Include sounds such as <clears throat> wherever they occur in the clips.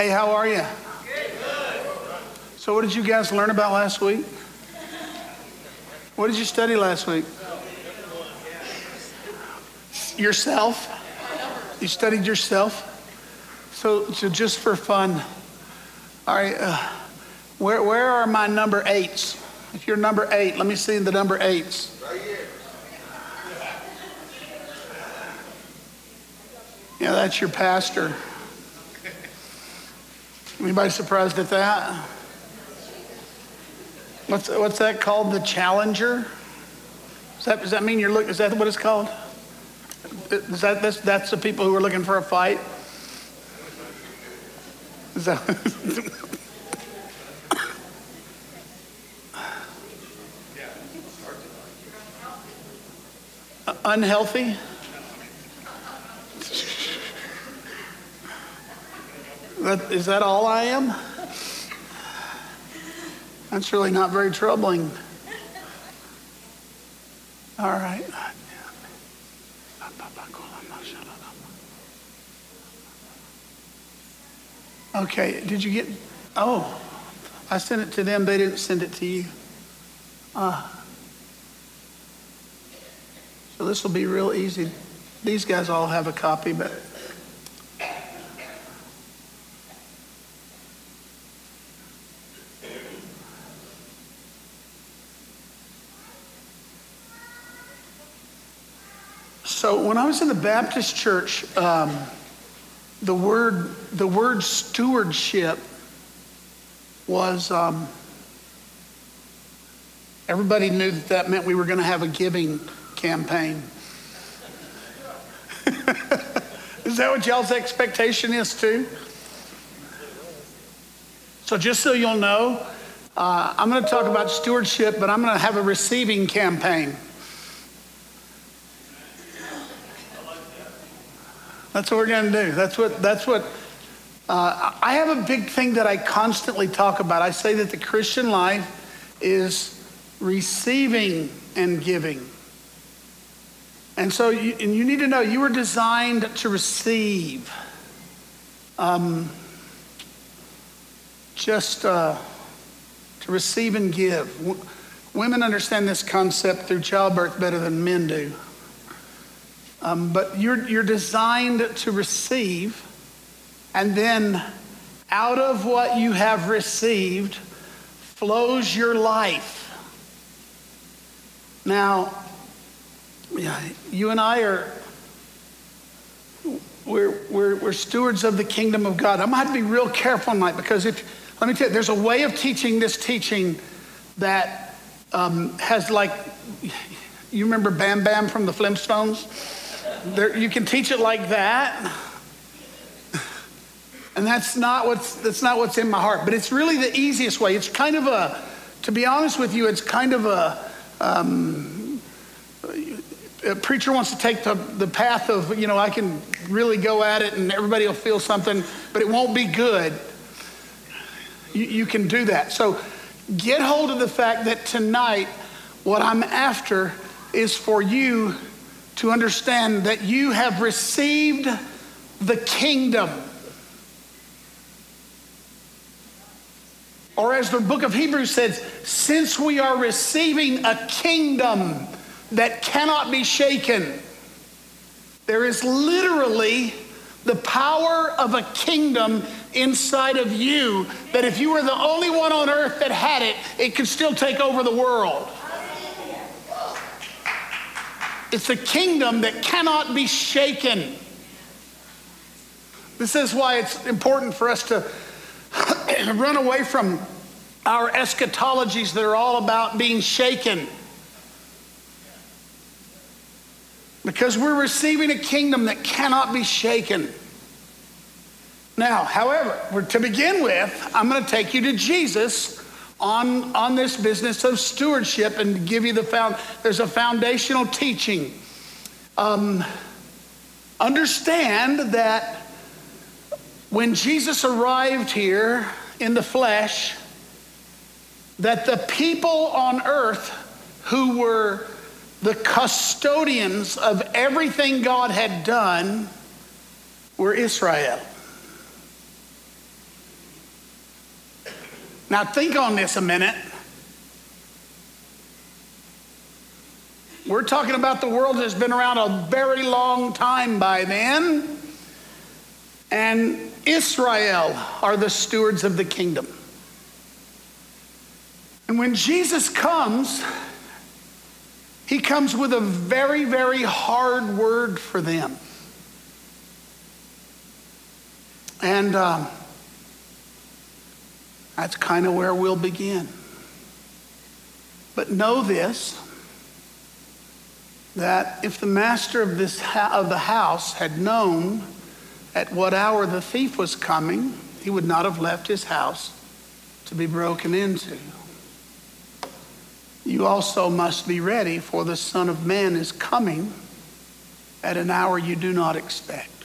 Hey, how are you? So, what did you guys learn about last week? What did you study last week? Yourself? You studied yourself? So, so just for fun, all right, uh, where, where are my number eights? If you're number eight, let me see the number eights. Right here. Yeah, that's your pastor. Anybody surprised at that? What's, what's that called? The challenger? Does that, does that mean you're looking? Is that what it's called? Is that that's, that's the people who are looking for a fight? Is that? <laughs> Uh, unhealthy? That, is that all I am? That's really not very troubling. All right. Okay, did you get? Oh, I sent it to them. They didn't send it to you. Uh, so this will be real easy. These guys all have a copy, but So when I was in the Baptist church, um, the word the word stewardship was um, everybody knew that that meant we were going to have a giving campaign. <laughs> is that what y'all's expectation is too? So just so you'll know, uh, I'm going to talk about stewardship, but I'm going to have a receiving campaign. That's what we're going to do. That's what, that's what, uh, I have a big thing that I constantly talk about. I say that the Christian life is receiving and giving. And so you, and you need to know you were designed to receive. Um, just uh, to receive and give. W- women understand this concept through childbirth better than men do. Um, but you're, you're designed to receive, and then out of what you have received flows your life. Now, yeah, you and I are we're, we're, we're stewards of the kingdom of God. I'm going to have to be real careful tonight because if, let me tell you, there's a way of teaching this teaching that um, has like, you remember Bam Bam from the Flintstones? There, you can teach it like that. And that's not what's that's not what's in my heart. But it's really the easiest way. It's kind of a, to be honest with you, it's kind of a. Um, a preacher wants to take the, the path of, you know, I can really go at it and everybody will feel something, but it won't be good. You, you can do that. So get hold of the fact that tonight, what I'm after is for you to understand that you have received the kingdom. Or as the book of Hebrews says, since we are receiving a kingdom that cannot be shaken, there is literally the power of a kingdom inside of you that if you were the only one on earth that had it, it could still take over the world. It's a kingdom that cannot be shaken. This is why it's important for us to <clears throat> run away from our eschatologies that are all about being shaken. Because we're receiving a kingdom that cannot be shaken. Now, however, to begin with, I'm going to take you to Jesus on, on this business of stewardship and give you the found, there's a foundational teaching. Um, understand that when Jesus arrived here in the flesh, that the people on earth who were the custodians of everything God had done were Israel. Now, think on this a minute. We're talking about the world that's been around a very long time by then. And Israel are the stewards of the kingdom. And when Jesus comes, he comes with a very, very hard word for them. And um, that's kind of where we'll begin. But know this that if the master of, this of the house had known at what hour the thief was coming, he would not have left his house to be broken into. You also must be ready, for the Son of Man is coming at an hour you do not expect.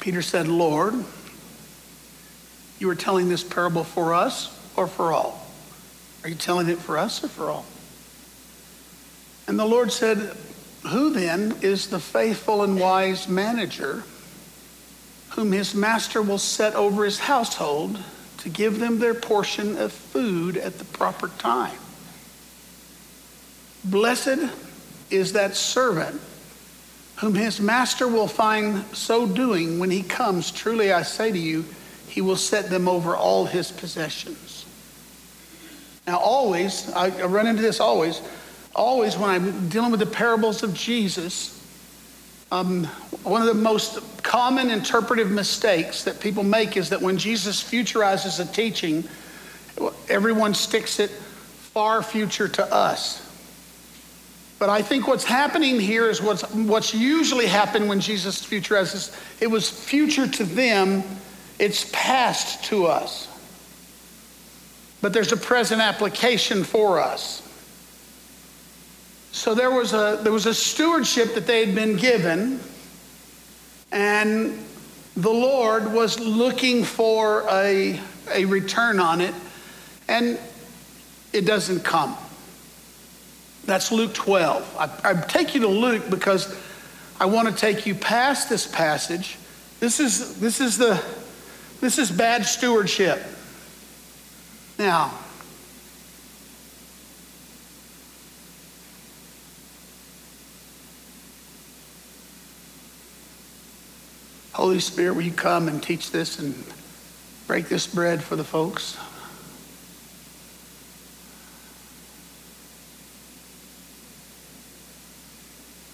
Peter said, Lord, you are telling this parable for us or for all? Are you telling it for us or for all? And the Lord said, Who then is the faithful and wise manager whom his master will set over his household to give them their portion of food at the proper time? Blessed is that servant whom his master will find so doing when he comes. Truly I say to you, he will set them over all his possessions. Now, always, I run into this always, always when I'm dealing with the parables of Jesus, um, one of the most common interpretive mistakes that people make is that when Jesus futurizes a teaching, everyone sticks it far future to us. But I think what's happening here is what's, what's usually happened when Jesus futurizes. It was future to them, it's past to us but there's a present application for us. So there was a, there was a stewardship that they had been given, and the Lord was looking for a, a return on it, and it doesn't come. That's Luke 12. I, I take you to Luke because I want to take you past this passage. This is, this is, the, this is bad stewardship. Now, Holy Spirit, will you come and teach this and break this bread for the folks?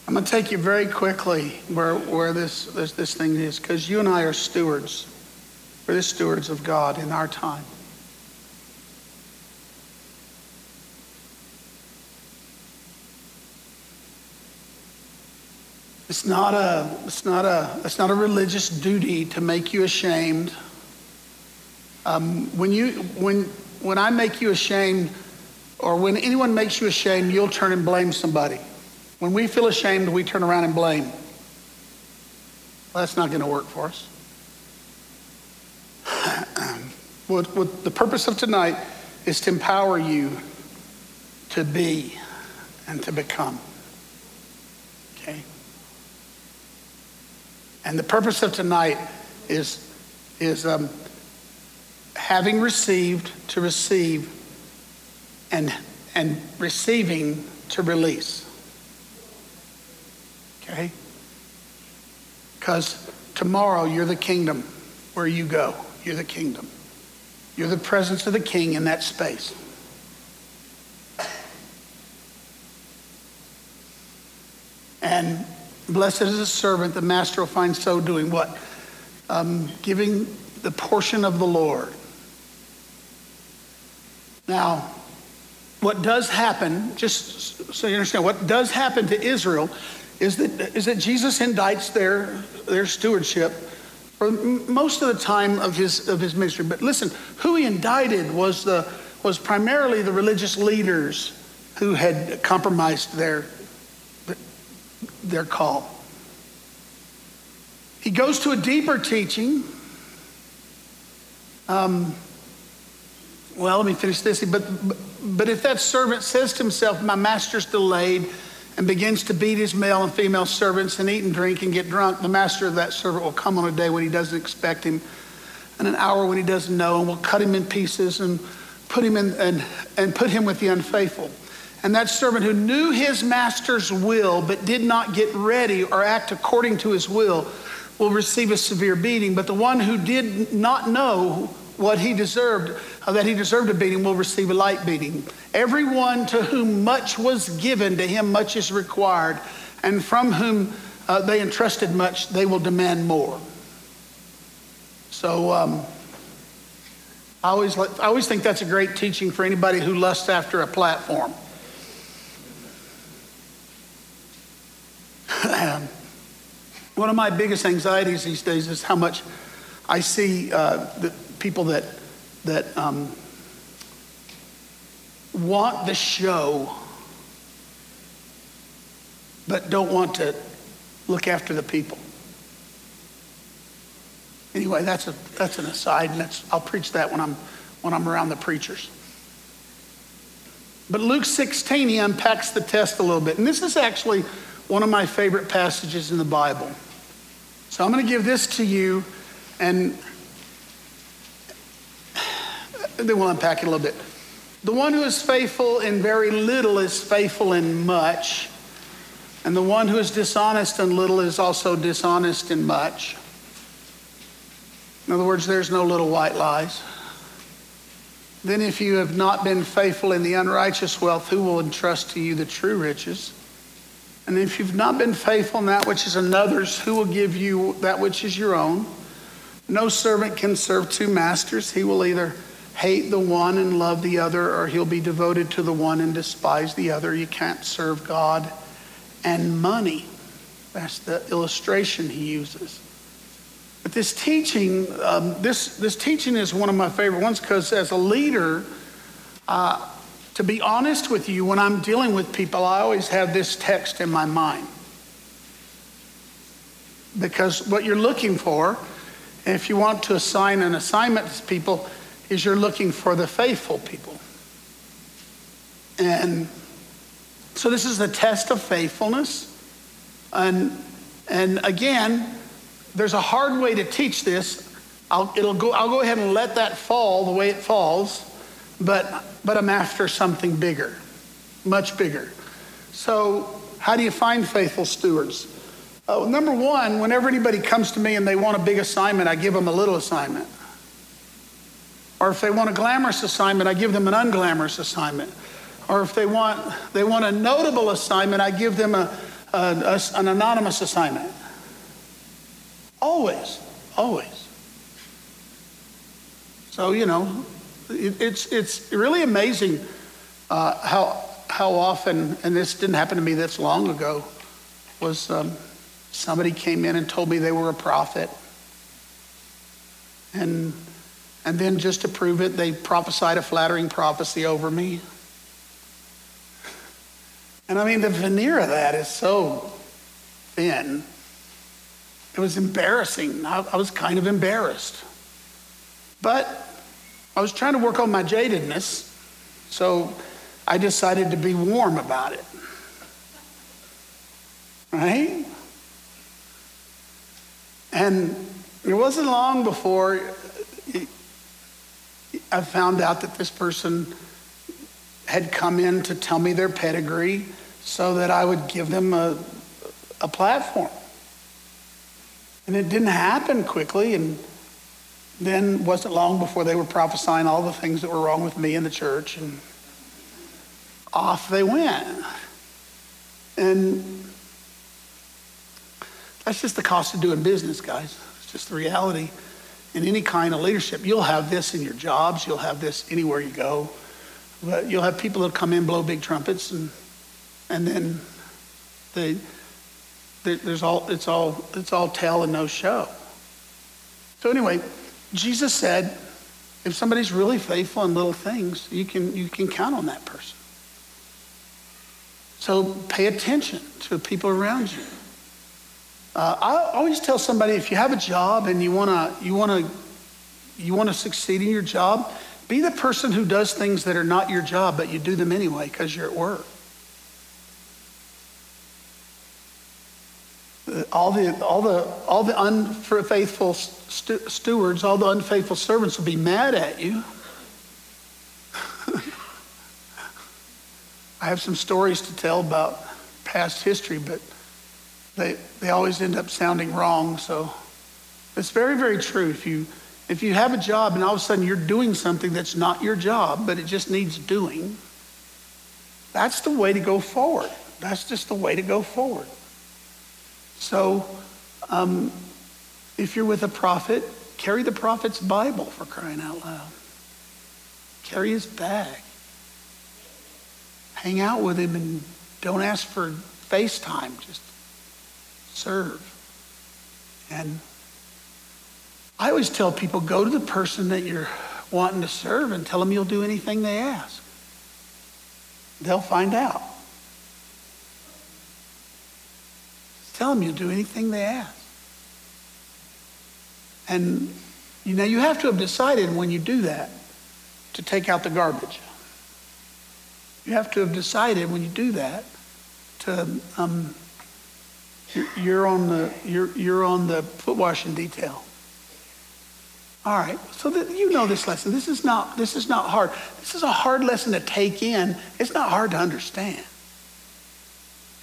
I'm going to take you very quickly where, where this, this, this thing is, because you and I are stewards. We're the stewards of God in our time. It's not a, it's not a, it's not a religious duty to make you ashamed. Um, when, you, when, when I make you ashamed, or when anyone makes you ashamed, you'll turn and blame somebody. When we feel ashamed, we turn around and blame. Well, that's not going to work for us. <sighs> what, what the purpose of tonight is to empower you to be and to become. Okay? And the purpose of tonight is, is um, having received to receive and, and receiving to release. Okay? Because tomorrow you're the kingdom where you go. You're the kingdom. You're the presence of the king in that space. And Blessed is the servant the master will find so doing. What? Um, giving the portion of the Lord. Now, what does happen, just so you understand, what does happen to Israel is that, is that Jesus indicts their, their stewardship for most of the time of his, of his ministry. But listen, who he indicted was, the, was primarily the religious leaders who had compromised their, their call. He goes to a deeper teaching. Um, well, let me finish this. But, but if that servant says to himself, My master's delayed, and begins to beat his male and female servants and eat and drink and get drunk, the master of that servant will come on a day when he doesn't expect him and an hour when he doesn't know, and will cut him in pieces and put him in and, and put him with the unfaithful. And that servant who knew his master's will but did not get ready or act according to his will will receive a severe beating. But the one who did not know what he deserved, uh, that he deserved a beating, will receive a light beating. Everyone to whom much was given, to him much is required. And from whom uh, they entrusted much, they will demand more. So um, I, always, I always think that's a great teaching for anybody who lusts after a platform. <laughs> One of my biggest anxieties these days is how much I see uh, the people that that um, want the show, but don't want to look after the people. Anyway, that's a that's an aside, and that's I'll preach that when I'm when I'm around the preachers. But Luke 16, he unpacks the test a little bit, and this is actually one of my favorite passages in the Bible. So I'm going to give this to you, and then we'll unpack it a little bit. The one who is faithful in very little is faithful in much, and the one who is dishonest in little is also dishonest in much. In other words, there's no little white lies. Then, if you have not been faithful in the unrighteous wealth, who will entrust to you the true riches? And if you've not been faithful in that which is another's, who will give you that which is your own? No servant can serve two masters. He will either hate the one and love the other, or he'll be devoted to the one and despise the other. You can't serve God and money. That's the illustration he uses. But this teaching, um, this, this teaching is one of my favorite ones because as a leader, uh, to be honest with you, when I'm dealing with people, I always have this text in my mind. Because what you're looking for, if you want to assign an assignment to people, is you're looking for the faithful people. And so this is the test of faithfulness. And, and again, there's a hard way to teach this. I'll, it'll go, I'll go ahead and let that fall the way it falls. But but I'm after something bigger, much bigger. So, how do you find faithful stewards? Uh, number one, whenever anybody comes to me and they want a big assignment, I give them a little assignment. Or if they want a glamorous assignment, I give them an unglamorous assignment. Or if they want, they want a notable assignment, I give them a, a, a an anonymous assignment. Always, always. So, you know, it's, it's really amazing uh, how, how often, and this didn't happen to me this long ago, was um, somebody came in and told me they were a prophet. And, and then just to prove it, they prophesied a flattering prophecy over me. And I mean, the veneer of that is so thin. It was embarrassing. I, I was kind of embarrassed. But I was trying to work on my jadedness, so I decided to be warm about it. Right? And it wasn't long before I found out that this person had come in to tell me their pedigree so that I would give them a, a platform. And it didn't happen quickly, and then wasn't long before they were prophesying all the things that were wrong with me in the church, and off they went. And that's just the cost of doing business, guys. It's just the reality. In any kind of leadership, you'll have this in your jobs, you'll have this anywhere you go. But you'll have people that come in, blow big trumpets, and and then they, they there's all it's all it's all tell and no show. So anyway. Jesus said, if somebody's really faithful in little things, you can, you can count on that person. So pay attention to the people around you. Uh, I always tell somebody if you have a job and you want to you want to you want to succeed in your job, be the person who does things that are not your job, but you do them anyway because you're at work. Uh, all the, all the, all the unfaithful stu- stewards, all the unfaithful servants will be mad at you. <laughs> I have some stories to tell about past history, but they, they always end up sounding wrong. So it's very, very true. If you, if you have a job and all of a sudden you're doing something that's not your job, but it just needs doing, that's the way to go forward. That's just the way to go forward. So um, if you're with a prophet, carry the prophet's Bible for crying out loud. Carry his bag. Hang out with him and don't ask for FaceTime. Just serve. And I always tell people go to the person that you're wanting to serve and tell them you'll do anything they ask. They'll find out. Just Tell them you'll do anything they ask. And you know, you have to have decided when you do that to take out the garbage. You have to have decided when you do that to um, you're on the you're you're on the foot washing detail. All right, so that you know this lesson. This is not this is not hard. This is a hard lesson to take in. It's not hard to understand.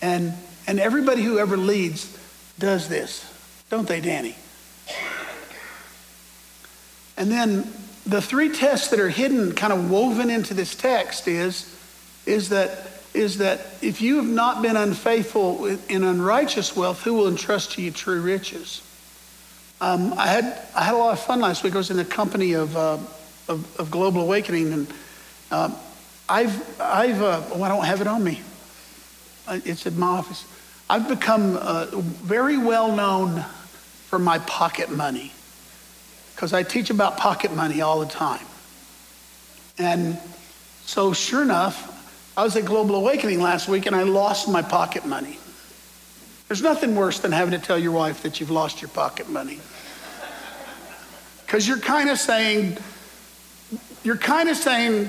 And and everybody who ever leads does this, don't they, Danny? And then the three tests that are hidden, kind of woven into this text, is, is, that, is that if you have not been unfaithful in unrighteous wealth, who will entrust to you true riches? Um, I, had, I had a lot of fun last week. I was in the company of, uh, of, of, Global Awakening, and uh, I've, I've uh, oh, I don't have it on me. It's in my office. I've become uh, very well known for my pocket money because I teach about pocket money all the time. And so, sure enough, I was at Global Awakening last week and I lost my pocket money. There's nothing worse than having to tell your wife that you've lost your pocket money. Because you're kind of saying, you're kind of saying,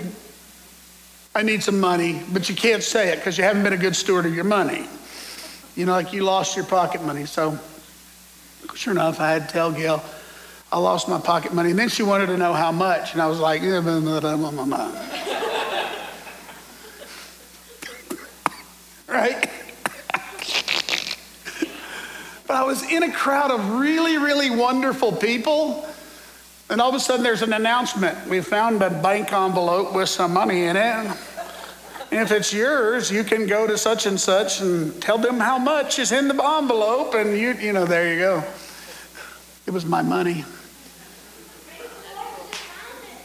I need some money, but you can't say it because you haven't been a good steward of your money. You know, like you lost your pocket money. So, sure enough, I had to tell Gail, I lost my pocket money. And then she wanted to know how much. And I was like, eh, yeah, right? but I was in a crowd of really, really wonderful people. And all of a sudden, there's an announcement. We found a bank envelope with some money in it. If it's yours, you can go to such and such and tell them how much is in the envelope, and you, you know, there you go. It was my money.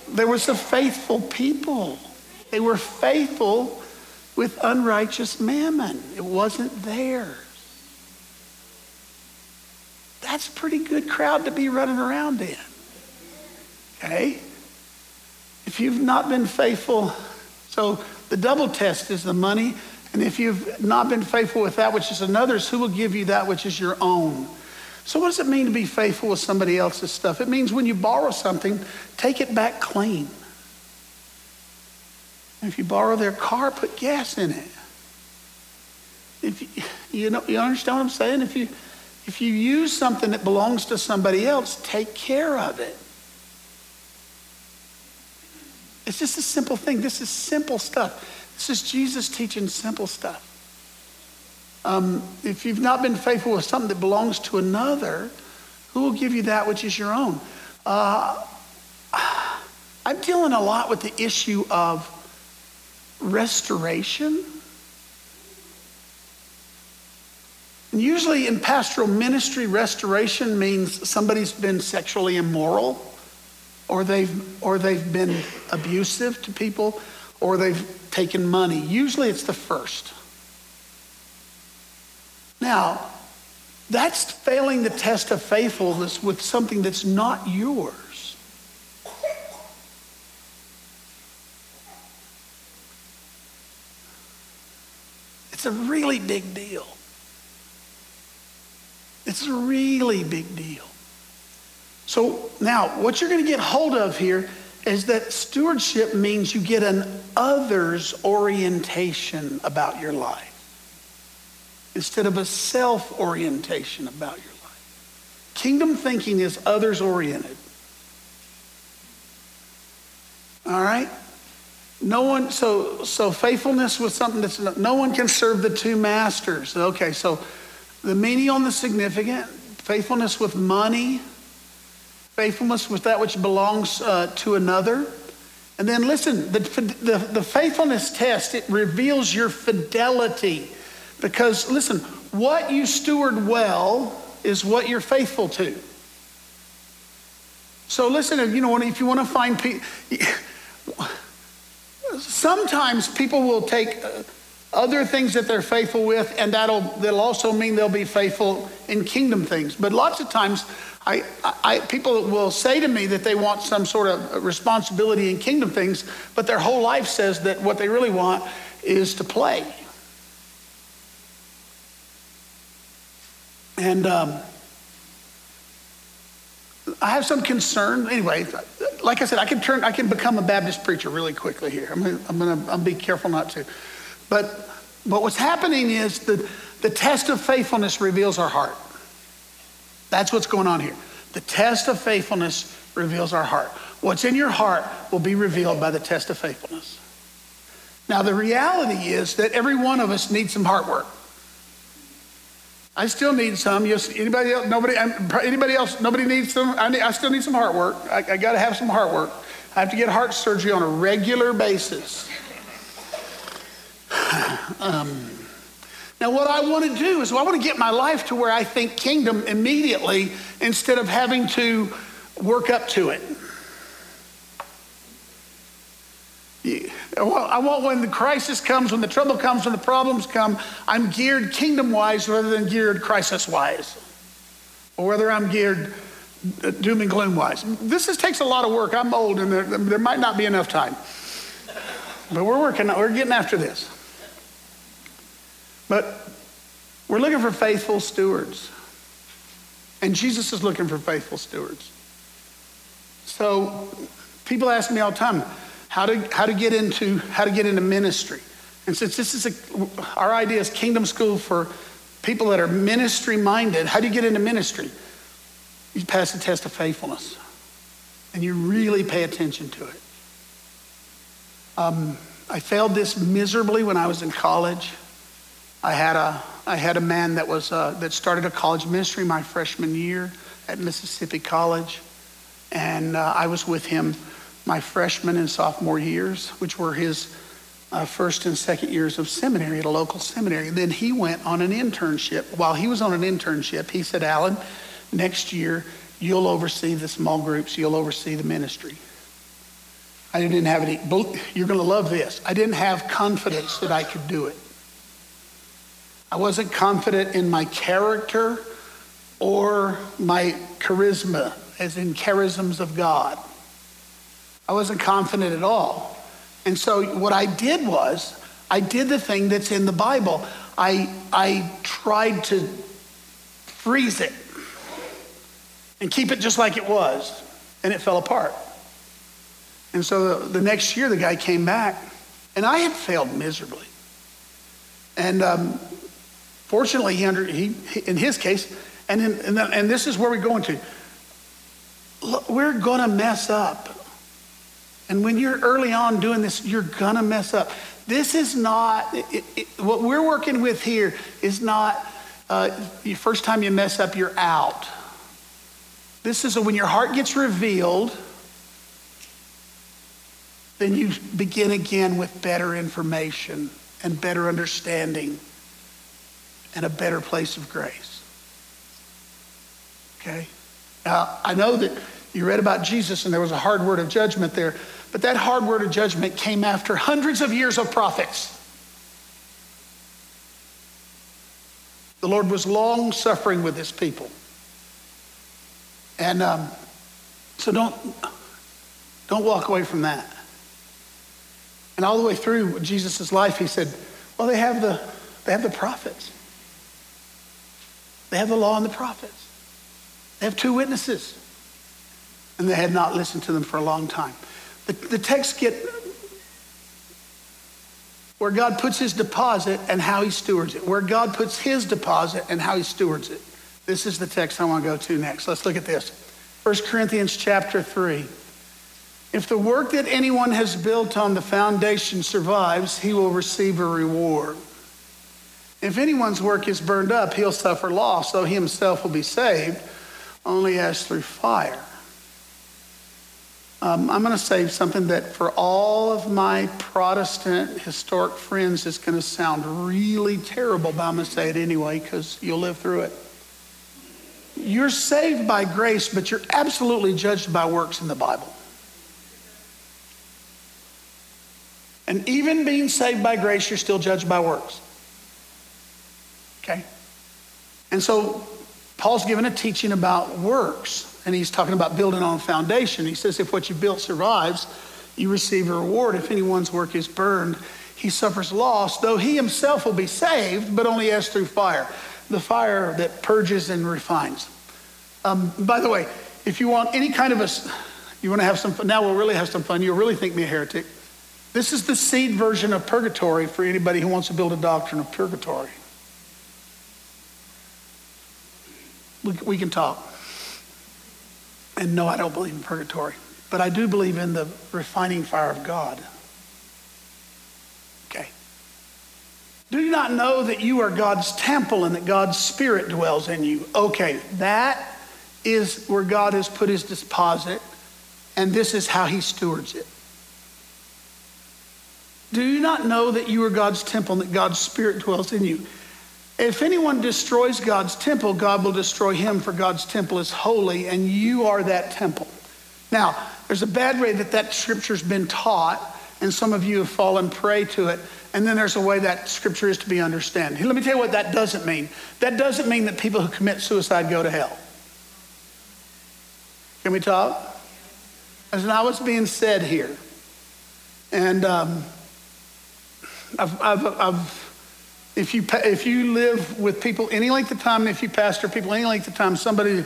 There was the faithful people. They were faithful with unrighteous mammon. It wasn't theirs. That's a pretty good crowd to be running around in. Okay? If you've not been faithful, so the double test is the money. And if you've not been faithful with that which is another's, who will give you that which is your own? So, what does it mean to be faithful with somebody else's stuff? It means when you borrow something, take it back clean. If you borrow their car, put gas in it. If you, you know, you understand what I'm saying? If you, if you use something that belongs to somebody else, take care of it. It's just a simple thing. This is simple stuff. This is Jesus teaching simple stuff. Um, if you've not been faithful with something that belongs to another, who will give you that which is your own? Uh, I'm dealing a lot with the issue of restoration. And usually in pastoral ministry, restoration means somebody's been sexually immoral or they've, or they've been abusive to people, or they've taken money. Usually it's the first. Now, that's failing the test of faithfulness with something that's not yours. It's a really big deal. It's a really big deal. So now, what you're going to get hold of here is that stewardship means you get an others orientation about your life. instead of a self orientation about your life. Kingdom thinking is others oriented. All right? No one, so, so faithfulness was something that's, no one can serve the two masters. Okay, so the meaning on the significant, faithfulness with money, faithfulness with that which belongs uh, to another. And then listen, the, the, the faithfulness test, it reveals your fidelity. Because listen, what you steward well is what you're faithful to. So listen, if you know, if you want to find people, <laughs> sometimes people will take uh, other things that they're faithful with, and that'll, that'll also mean they'll be faithful in kingdom things. But lots of times, I, I, people will say to me that they want some sort of responsibility in kingdom things, but their whole life says that what they really want is to play. And um, I have some concern. Anyway, like I said, I can turn, I can become a Baptist preacher really quickly here. I'm gonna, I'm gonna, I'm be careful not to. But, but what's happening is the, the test of faithfulness reveals our heart. That's what's going on here. The test of faithfulness reveals our heart. What's in your heart will be revealed by the test of faithfulness. Now, the reality is that every one of us needs some heart work. I still need some. Yes, anybody else? Nobody. Anybody else? Nobody needs some. I, need, I still need some heart work. I, I got to have some heart work. I have to get heart surgery on a regular basis. <sighs> um, now, what I want to do is I want to get my life to where I think kingdom immediately instead of having to work up to it. I want when the crisis comes, when the trouble comes, when the problems come, I'm geared kingdom wise rather than geared crisis wise, or whether I'm geared uh, doom and gloom wise. This is, takes a lot of work. I'm old and there, there might not be enough time. But we're working, we're getting after this. But we're looking for faithful stewards. And Jesus is looking for faithful stewards. So people ask me all the time, how to, how to get into how to get into ministry. And since this is a, our idea is kingdom school for people that are ministry minded, how do you get into ministry? You pass the test of faithfulness, and you really pay attention to it. Um, I failed this miserably when I was in college. I had a I had a man that was uh, that started a college ministry my freshman year at Mississippi College, and uh, I was with him my freshman and sophomore years, which were his uh, first and second years of seminary at a local seminary. Then he went on an internship. While he was on an internship, he said, Alan, next year you'll oversee the small groups, you'll oversee the ministry. I didn't have any, you're going to love this. I didn't have confidence that I could do it. I wasn't confident in my character or my charisma, as in charisms of God. I wasn't confident at all. And so what I did was, I did the thing that's in the Bible. I, I tried to freeze it and keep it just like it was, and it fell apart. And so the, the next year, the guy came back, and I had failed miserably. And um, fortunately, he, under, he, in his case, and, in, and, and this is where we're going to, we're going to mess up. And when you're early on doing this, you're going to mess up. This is not, it, it, what we're working with here is not uh, the first time you mess up, you're out. This is a, when your heart gets revealed, then you begin again with better information and better understanding and a better place of grace. Okay? Now, I know that you read about Jesus and there was a hard word of judgment there. But that hard word of judgment came after hundreds of years of prophets. The Lord was long suffering with his people. And um, so don't, don't walk away from that. And all the way through Jesus' life, he said, well, they have the, they have the prophets. They have the law and the prophets. They have two witnesses. And they had not listened to them for a long time. The, the texts get where God puts his deposit and how he stewards it. Where God puts his deposit and how he stewards it. This is the text I want to go to next. Let's look at this. 1 Corinthians chapter 3. If the work that anyone has built on the foundation survives, he will receive a reward. If anyone's work is burned up, he'll suffer loss, though he himself will be saved, only as through fire. Um, I'm going to say something that for all of my Protestant historic friends is going to sound really terrible, but I'm going to say it anyway because you'll live through it. You're saved by grace, but you're absolutely judged by works in the Bible. And even being saved by grace, you're still judged by works. Okay? And so Paul's given a teaching about works, and he's talking about building on foundation. He says, if what you built survives, you receive a reward. If anyone's work is burned, he suffers loss, though he himself will be saved, but only as through fire. The fire that purges and refines. Um, by the way, if you want any kind of a, you want to have some fun, now we'll really have some fun. You'll really think me a heretic. This is the seed version of purgatory for anybody who wants to build a doctrine of purgatory. We, we can talk. And no, I don't believe in purgatory, but I do believe in the refining fire of God. Okay. Do you not know that you are God's temple and that God's Spirit dwells in you? Okay, that is where God has put his deposit, and this is how he stewards it. Do you not know that you are God's temple and that God's Spirit dwells in you? If anyone destroys God's temple, God will destroy him, for God's temple is holy, and you are that temple. Now, there's a bad way that that scripture's been taught, and some of you have fallen prey to it. And then there's a way that scripture is to be understood. Let me tell you what that doesn't mean. That doesn't mean that people who commit suicide go to hell. Can we talk? That's not what's being said here. And um, I've, I've, I've, if, you, if you live with people any length of time, if you pastor people any length of time, somebody,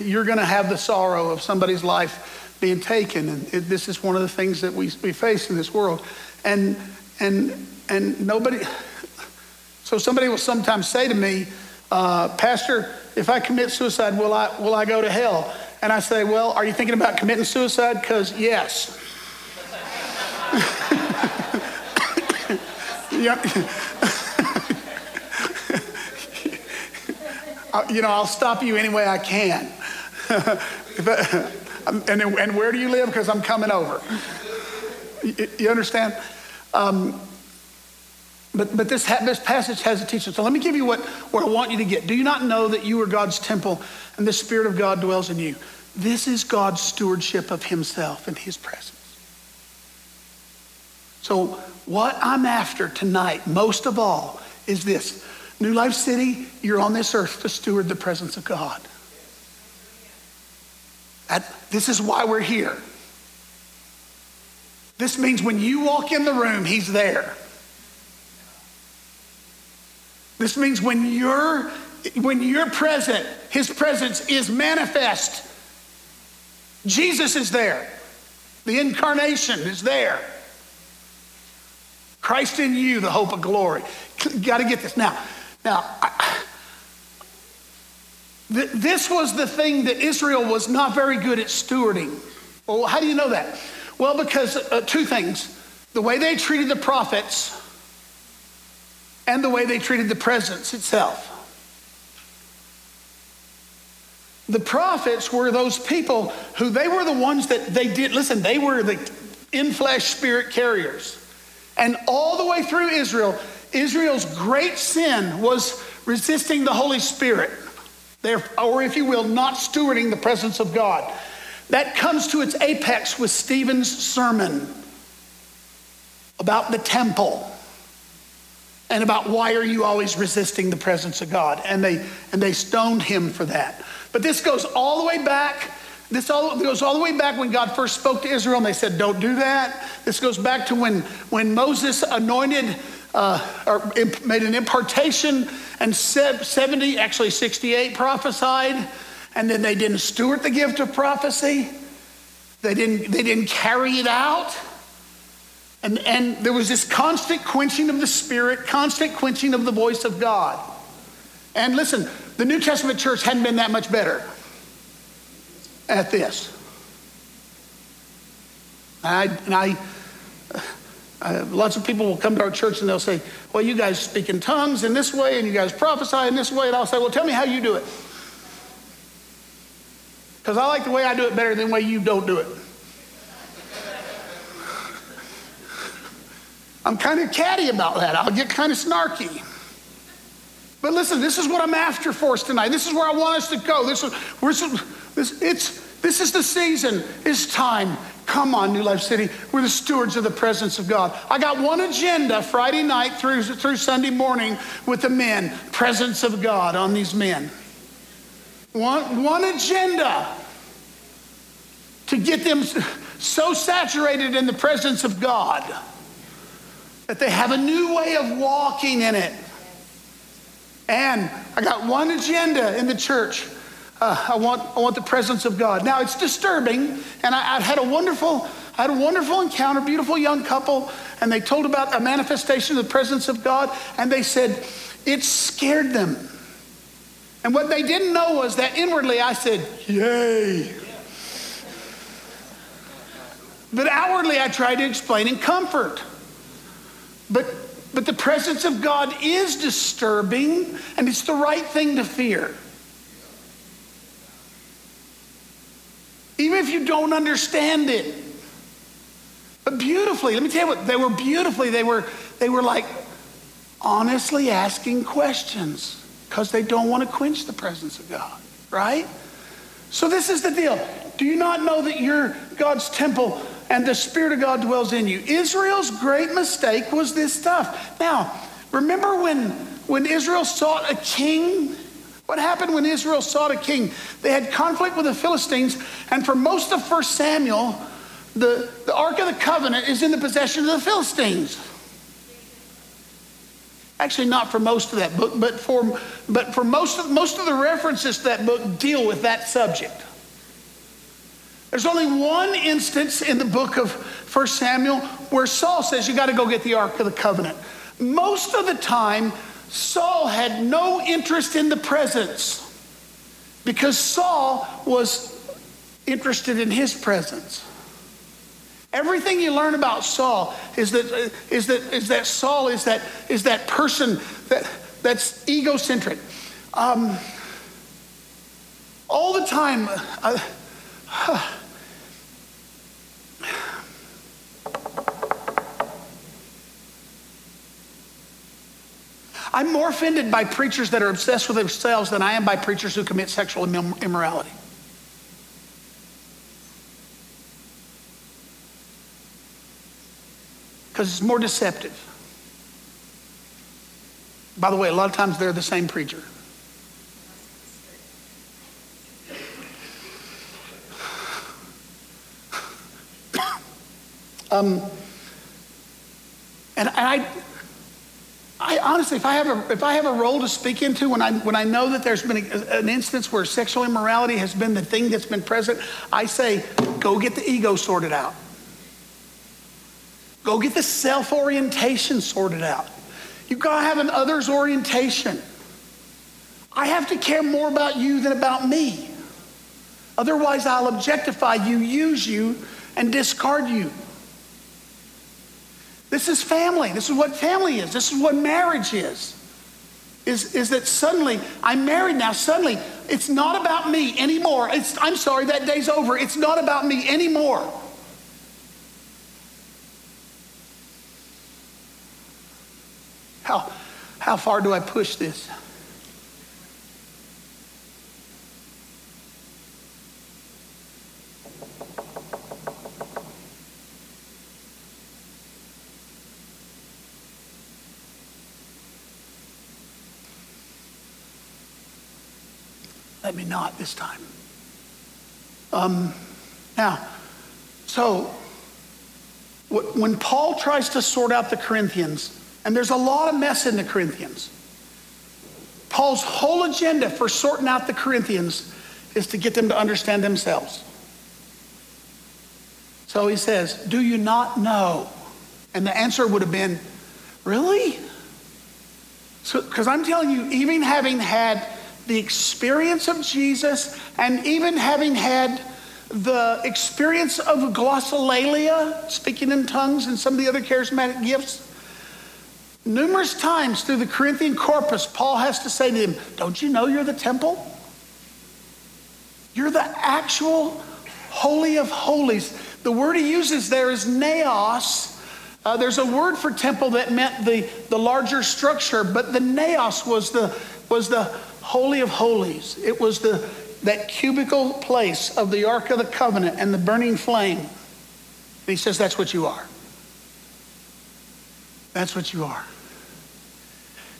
you're going to have the sorrow of somebody's life being taken. And it, this is one of the things that we, we face in this world. And, and, and nobody, so somebody will sometimes say to me, uh, Pastor, if I commit suicide, will I, will I go to hell? And I say, Well, are you thinking about committing suicide? Because yes. <laughs> <laughs> you know, I'll stop you any way I can. <laughs> and, and where do you live? Because I'm coming over. You, you understand? Um, but, but this, this passage has a teaching. So let me give you what, what I want you to get. Do you not know that you are God's temple and the Spirit of God dwells in you? This is God's stewardship of Himself and His presence. So, what I'm after tonight, most of all, is this New Life City, you're on this earth to steward the presence of God. This is why we're here. This means when you walk in the room, He's there. This means when you're when you're present, his presence is manifest. Jesus is there. The incarnation is there. Christ in you, the hope of glory. Got to get this. Now, now, this was the thing that Israel was not very good at stewarding. Well, how do you know that? Well, because uh, two things the way they treated the prophets and the way they treated the presence itself. The prophets were those people who they were the ones that they did, listen, they were the in flesh spirit carriers. And all the way through Israel, Israel's great sin was resisting the Holy Spirit, or if you will, not stewarding the presence of God. That comes to its apex with Stephen's sermon about the temple and about why are you always resisting the presence of God. And they, and they stoned him for that. But this goes all the way back. This all, goes all the way back when God first spoke to Israel and they said, don't do that. This goes back to when, when Moses anointed uh, or made an impartation and 70, actually 68 prophesied. And then they didn't steward the gift of prophecy. They didn't, they didn't carry it out. And, and there was this constant quenching of the Spirit, constant quenching of the voice of God. And listen, the New Testament church hadn't been that much better at this. I, and I uh, lots of people will come to our church and they'll say, Well, you guys speak in tongues in this way, and you guys prophesy in this way. And I'll say, Well, tell me how you do it. Because I like the way I do it better than the way you don't do it. <laughs> I'm kind of catty about that. I'll get kind of snarky. But listen, this is what I'm after for us tonight. This is where I want us to go. This is, this, it's, this is the season. It's time. Come on, New Life City. We're the stewards of the presence of God. I got one agenda Friday night through, through Sunday morning with the men presence of God on these men. One, one agenda to get them so saturated in the presence of God that they have a new way of walking in it. And I got one agenda in the church. Uh, I, want, I want the presence of God. Now it's disturbing, and I, I had a wonderful, I had a wonderful encounter, beautiful young couple, and they told about a manifestation of the presence of God, and they said it scared them. And what they didn't know was that inwardly I said, Yay. But outwardly I tried to explain in comfort. But, but the presence of God is disturbing, and it's the right thing to fear. Even if you don't understand it. But beautifully, let me tell you what, they were beautifully, they were, they were like honestly asking questions because they don't want to quench the presence of God, right? So this is the deal. Do you not know that you're God's temple and the Spirit of God dwells in you. Israel's great mistake was this stuff. Now, remember when, when Israel sought a king? What happened when Israel sought a king? They had conflict with the Philistines, and for most of 1 Samuel, the, the Ark of the Covenant is in the possession of the Philistines. Actually, not for most of that book, but for, but for most, of, most of the references to that book deal with that subject. There's only one instance in the book of 1 Samuel where Saul says, You got to go get the Ark of the Covenant. Most of the time, Saul had no interest in the presence because Saul was interested in his presence. Everything you learn about Saul is that, is that, is that Saul is that, is that person that, that's egocentric. Um, all the time, uh, I'm more offended by preachers that are obsessed with themselves than I am by preachers who commit sexual immorality. Because it's more deceptive. By the way, a lot of times they're the same preacher. <coughs> um, and, and I, I honestly, if I have a, if I have a role to speak into when I, when I know that there's been a, an instance where sexual immorality has been the thing that's been present, I say, go get the ego sorted out. Go get the self orientation sorted out. You've got to have an others orientation. I have to care more about you than about me. Otherwise, I'll objectify you, use you, and discard you. This is family. This is what family is. This is what marriage is. Is, is that suddenly I'm married now. Suddenly it's not about me anymore. It's, I'm sorry, that day's over. It's not about me anymore. How, how far do I push this? Let me not this time. Um, now, so when Paul tries to sort out the Corinthians, and there's a lot of mess in the Corinthians, Paul's whole agenda for sorting out the Corinthians is to get them to understand themselves. So he says, Do you not know And the answer would have been, Really? Because I'm telling you, even having had the experience of Jesus and even having had the experience of glossolalia, speaking in tongues, and some of the other charismatic gifts, numerous times through the Corinthian corpus, Paul has to say to them, Don't you know you're the temple? You're the actual Holy of Holies. The word he uses there is naos. Uh, there's a word for temple that meant the, the larger structure, but the naos was the, was the Holy of Holies. It was the, that cubical place of the Ark of the Covenant and the burning flame. And he says, That's what you are. That's what you are.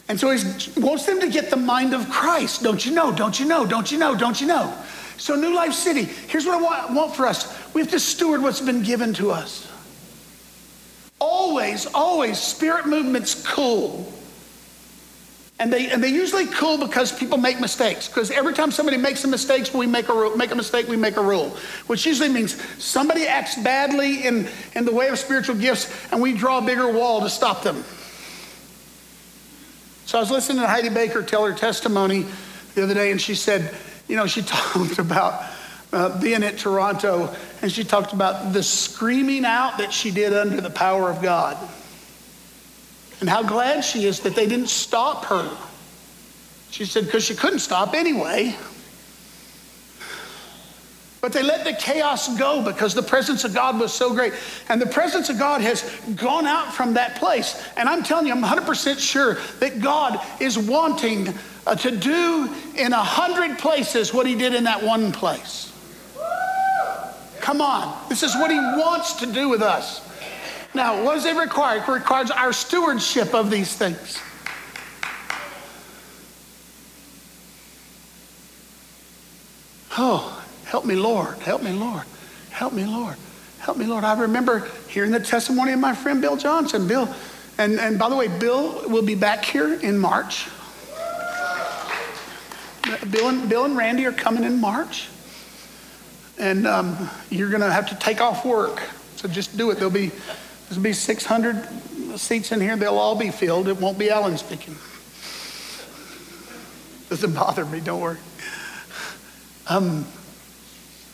And so he wants them to get the mind of Christ. Don't you know? Don't you know? Don't you know? Don't you know? So, New Life City, here's what I want, want for us we have to steward what's been given to us. Always, always, spirit movement's cool. And they, and they usually cool because people make mistakes. Because every time somebody makes a mistake, we make a, make a mistake, we make a rule. Which usually means somebody acts badly in, in the way of spiritual gifts, and we draw a bigger wall to stop them. So I was listening to Heidi Baker tell her testimony the other day, and she said, you know, she <laughs> talked about uh, being at Toronto, and she talked about the screaming out that she did under the power of God. And how glad she is that they didn't stop her. She said, because she couldn't stop anyway. But they let the chaos go because the presence of God was so great. And the presence of God has gone out from that place. And I'm telling you, I'm 100% sure that God is wanting uh, to do in a hundred places what he did in that one place. Come on. This is what he wants to do with us. Now, what does it require? It requires our stewardship of these things. Oh, help me, Lord. Help me, Lord. Help me, Lord. Help me, Lord. I remember hearing the testimony of my friend Bill Johnson. Bill, and, and by the way, Bill will be back here in March. Bill and, Bill and Randy are coming in March. And um, you're going to have to take off work. So just do it. There'll be, there'll be 600 seats in here. They'll all be filled. It won't be Alan speaking. Doesn't bother me. Don't worry. Um,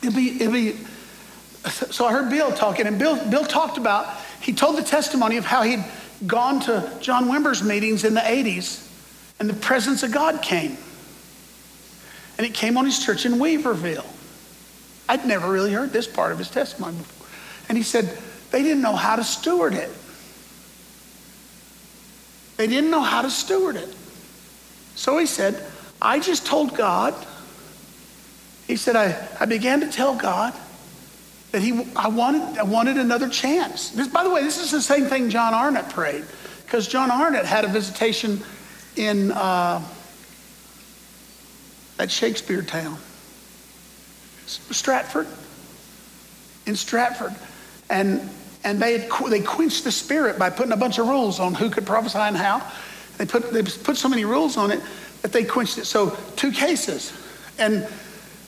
it'll be, it'll be, so I heard Bill talking, and Bill, Bill talked about, he told the testimony of how he'd gone to John Wimber's meetings in the 80s, and the presence of God came. And it came on his church in Weaverville. I'd never really heard this part of his testimony before. And he said, they didn't know how to steward it. They didn't know how to steward it. So he said, I just told God, he said, I, I began to tell God that he, I, wanted, I wanted another chance. This, by the way, this is the same thing John Arnott prayed, because John Arnott had a visitation in uh, at Shakespeare Town, Stratford, in Stratford. And, and they, had, they quenched the spirit by putting a bunch of rules on who could prophesy and how. They put, they put so many rules on it that they quenched it. So, two cases. And,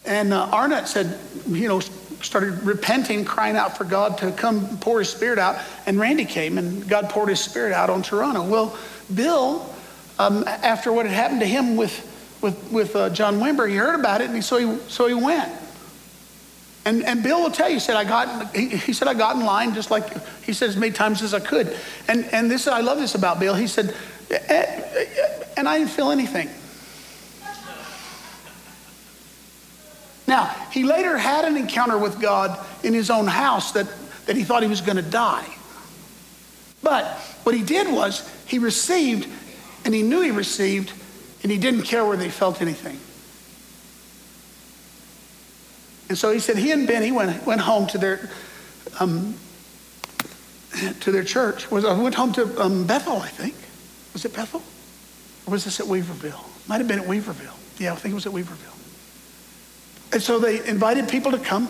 and uh, Arnott said, you know, started repenting, crying out for God to come pour his spirit out. And Randy came and God poured his spirit out on Toronto. Well, Bill, um, after what had happened to him with with, with uh, John Wimber. He heard about it, and he, so, he, so he went. And, and Bill will tell you, he said, I got, he, he said, I got in line just like, he said, as many times as I could. And, and this, I love this about Bill. He said, eh, eh, and I didn't feel anything. Now, he later had an encounter with God in his own house that, that he thought he was going to die. But what he did was he received, and he knew he received and he didn't care whether he felt anything. And so he said he and Beni went, went home to their, um, to their church. Was, uh, went home to um, Bethel, I think. Was it Bethel? Or was this at Weaverville? Might have been at Weaverville. Yeah, I think it was at Weaverville. And so they invited people to come.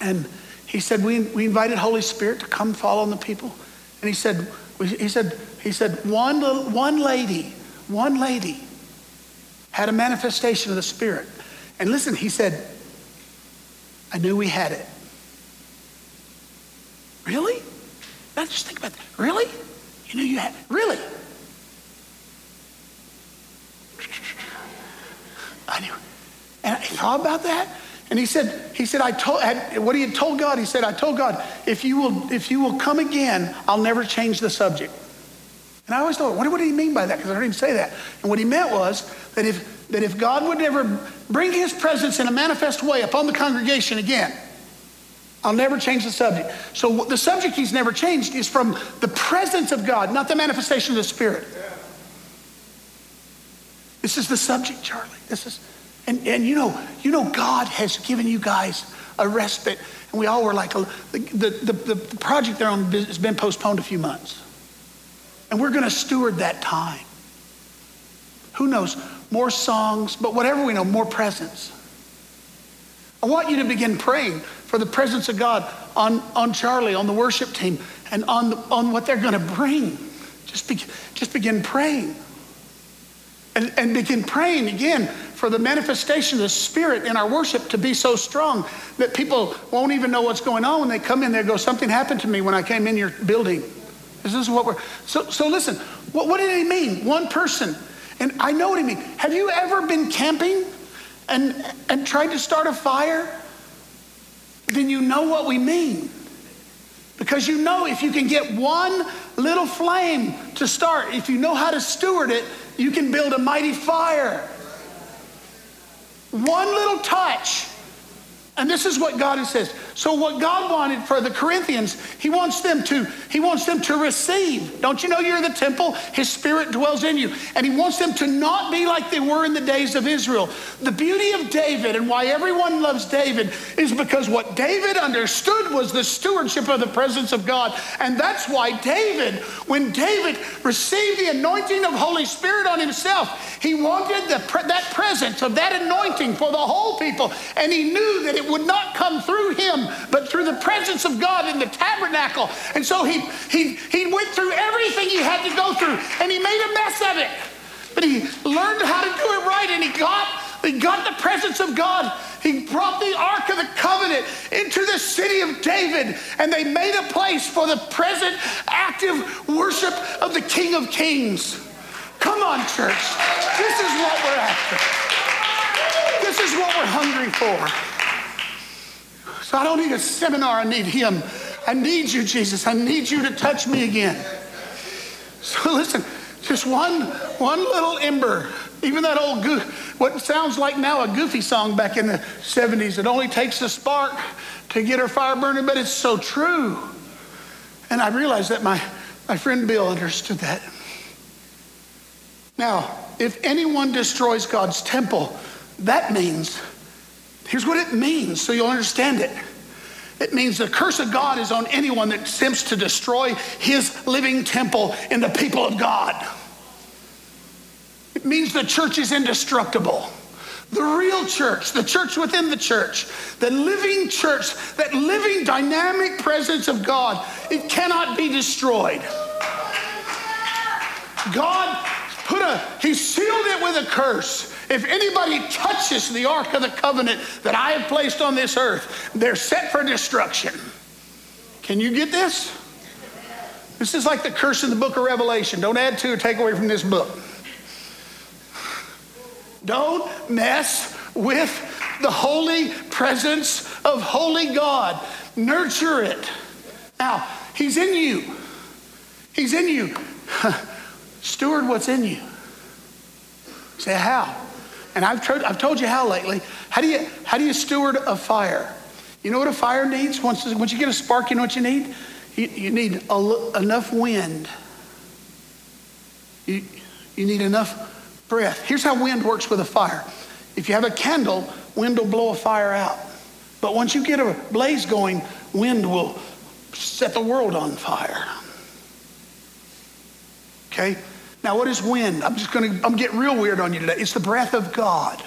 And he said, we, we invited Holy Spirit to come fall on the people. And he said, he said, he said, one, little, one lady one lady had a manifestation of the Spirit. And listen, he said, I knew we had it. Really? Now just think about that. Really? You knew you had, it. really? I knew. And I thought about that. And he said, he said, I told, what he had told God, he said, I told God, if you will, if you will come again, I'll never change the subject. And I always thought, what, what did he mean by that? Because I heard him say that. And what he meant was that if, that if God would ever bring his presence in a manifest way upon the congregation again, I'll never change the subject. So the subject he's never changed is from the presence of God, not the manifestation of the Spirit. This is the subject, Charlie. This is, and, and you know, you know, God has given you guys a respite, and we all were like, oh, the, the, the, the project they're on has been postponed a few months, and we're going to steward that time. Who knows? More songs, but whatever we know, more presence. I want you to begin praying for the presence of God on, on Charlie, on the worship team, and on, the, on what they're going to bring. Just, be, just begin praying. And, and begin praying again for the manifestation of the Spirit in our worship to be so strong that people won't even know what's going on when they come in there go, Something happened to me when I came in your building. This is what we're. So, so listen, what, what did he mean? One person. And I know what he mean. Have you ever been camping and, and tried to start a fire? Then you know what we mean. Because you know if you can get one little flame to start, if you know how to steward it, you can build a mighty fire. One little touch. And this is what God says. So what God wanted for the Corinthians, he wants them to he wants them to receive. Don't you know you're the temple? His spirit dwells in you. And he wants them to not be like they were in the days of Israel. The beauty of David and why everyone loves David is because what David understood was the stewardship of the presence of God. And that's why David, when David received the anointing of Holy Spirit on himself, he wanted the, that presence of that anointing for the whole people. And he knew that it would not come through him but through the presence of God in the tabernacle. And so he, he, he went through everything he had to go through, and he made a mess of it. But he learned how to do it right, and he got, he got the presence of God. He brought the Ark of the Covenant into the city of David, and they made a place for the present active worship of the King of Kings. Come on, church. This is what we're after. This is what we're hungry for. So I don't need a seminar, I need Him. I need you, Jesus. I need you to touch me again. So <laughs> listen, just one, one little ember. Even that old, go- what sounds like now a goofy song back in the 70s. It only takes a spark to get her fire burning, but it's so true. And I realized that my, my friend Bill understood that. Now, if anyone destroys God's temple, that means Here's what it means so you'll understand it. It means the curse of God is on anyone that attempts to destroy his living temple in the people of God. It means the church is indestructible. The real church, the church within the church, the living church, that living dynamic presence of God, it cannot be destroyed. God put a, he sealed it with a curse. If anybody touches the Ark of the Covenant that I have placed on this earth, they're set for destruction. Can you get this? This is like the curse in the book of Revelation. Don't add to or take away from this book. Don't mess with the holy presence of holy God. Nurture it. Now, He's in you. He's in you. <laughs> Steward what's in you. Say, how? And I've, told, I've told you how lately. How do you, how do you steward a fire? You know what a fire needs? Once, once you get a spark, you know what you need? You, you need a, enough wind. You, you need enough breath. Here's how wind works with a fire. If you have a candle, wind will blow a fire out. But once you get a blaze going, wind will set the world on fire. Okay? Now, what is wind? I'm just going to, I'm getting real weird on you today. It's the breath of God.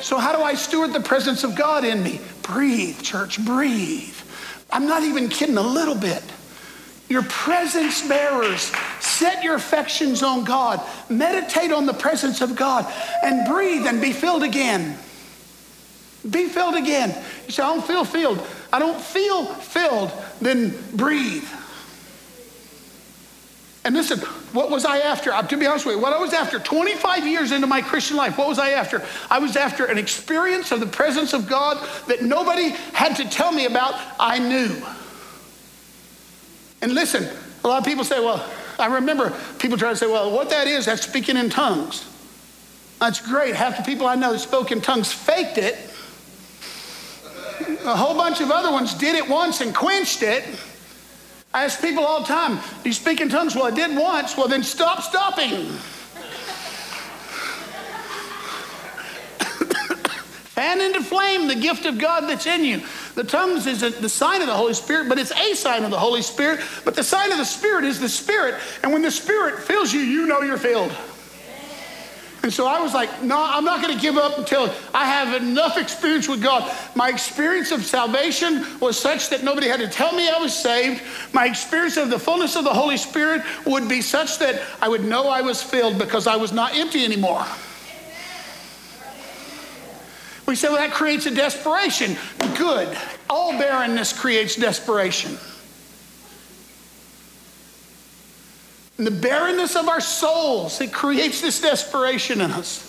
So, how do I steward the presence of God in me? Breathe, church, breathe. I'm not even kidding a little bit. Your presence bearers, set your affections on God, meditate on the presence of God, and breathe and be filled again. Be filled again. You say, I don't feel filled. I don't feel filled. Then breathe. And listen, what was I after? To be honest with you, what I was after 25 years into my Christian life, what was I after? I was after an experience of the presence of God that nobody had to tell me about. I knew. And listen, a lot of people say, well, I remember people try to say, well, what that is, that's speaking in tongues. That's great. Half the people I know that spoke in tongues faked it. A whole bunch of other ones did it once and quenched it. I ask people all the time, do you speak in tongues? Well, I did once. Well, then stop stopping. <coughs> Fan into flame the gift of God that's in you. The tongues is the sign of the Holy Spirit, but it's a sign of the Holy Spirit. But the sign of the Spirit is the Spirit. And when the Spirit fills you, you know you're filled. And so I was like, no, I'm not going to give up until I have enough experience with God. My experience of salvation was such that nobody had to tell me I was saved. My experience of the fullness of the Holy Spirit would be such that I would know I was filled because I was not empty anymore. We say, well, that creates a desperation. Good. All barrenness creates desperation. And the barrenness of our souls, it creates this desperation in us.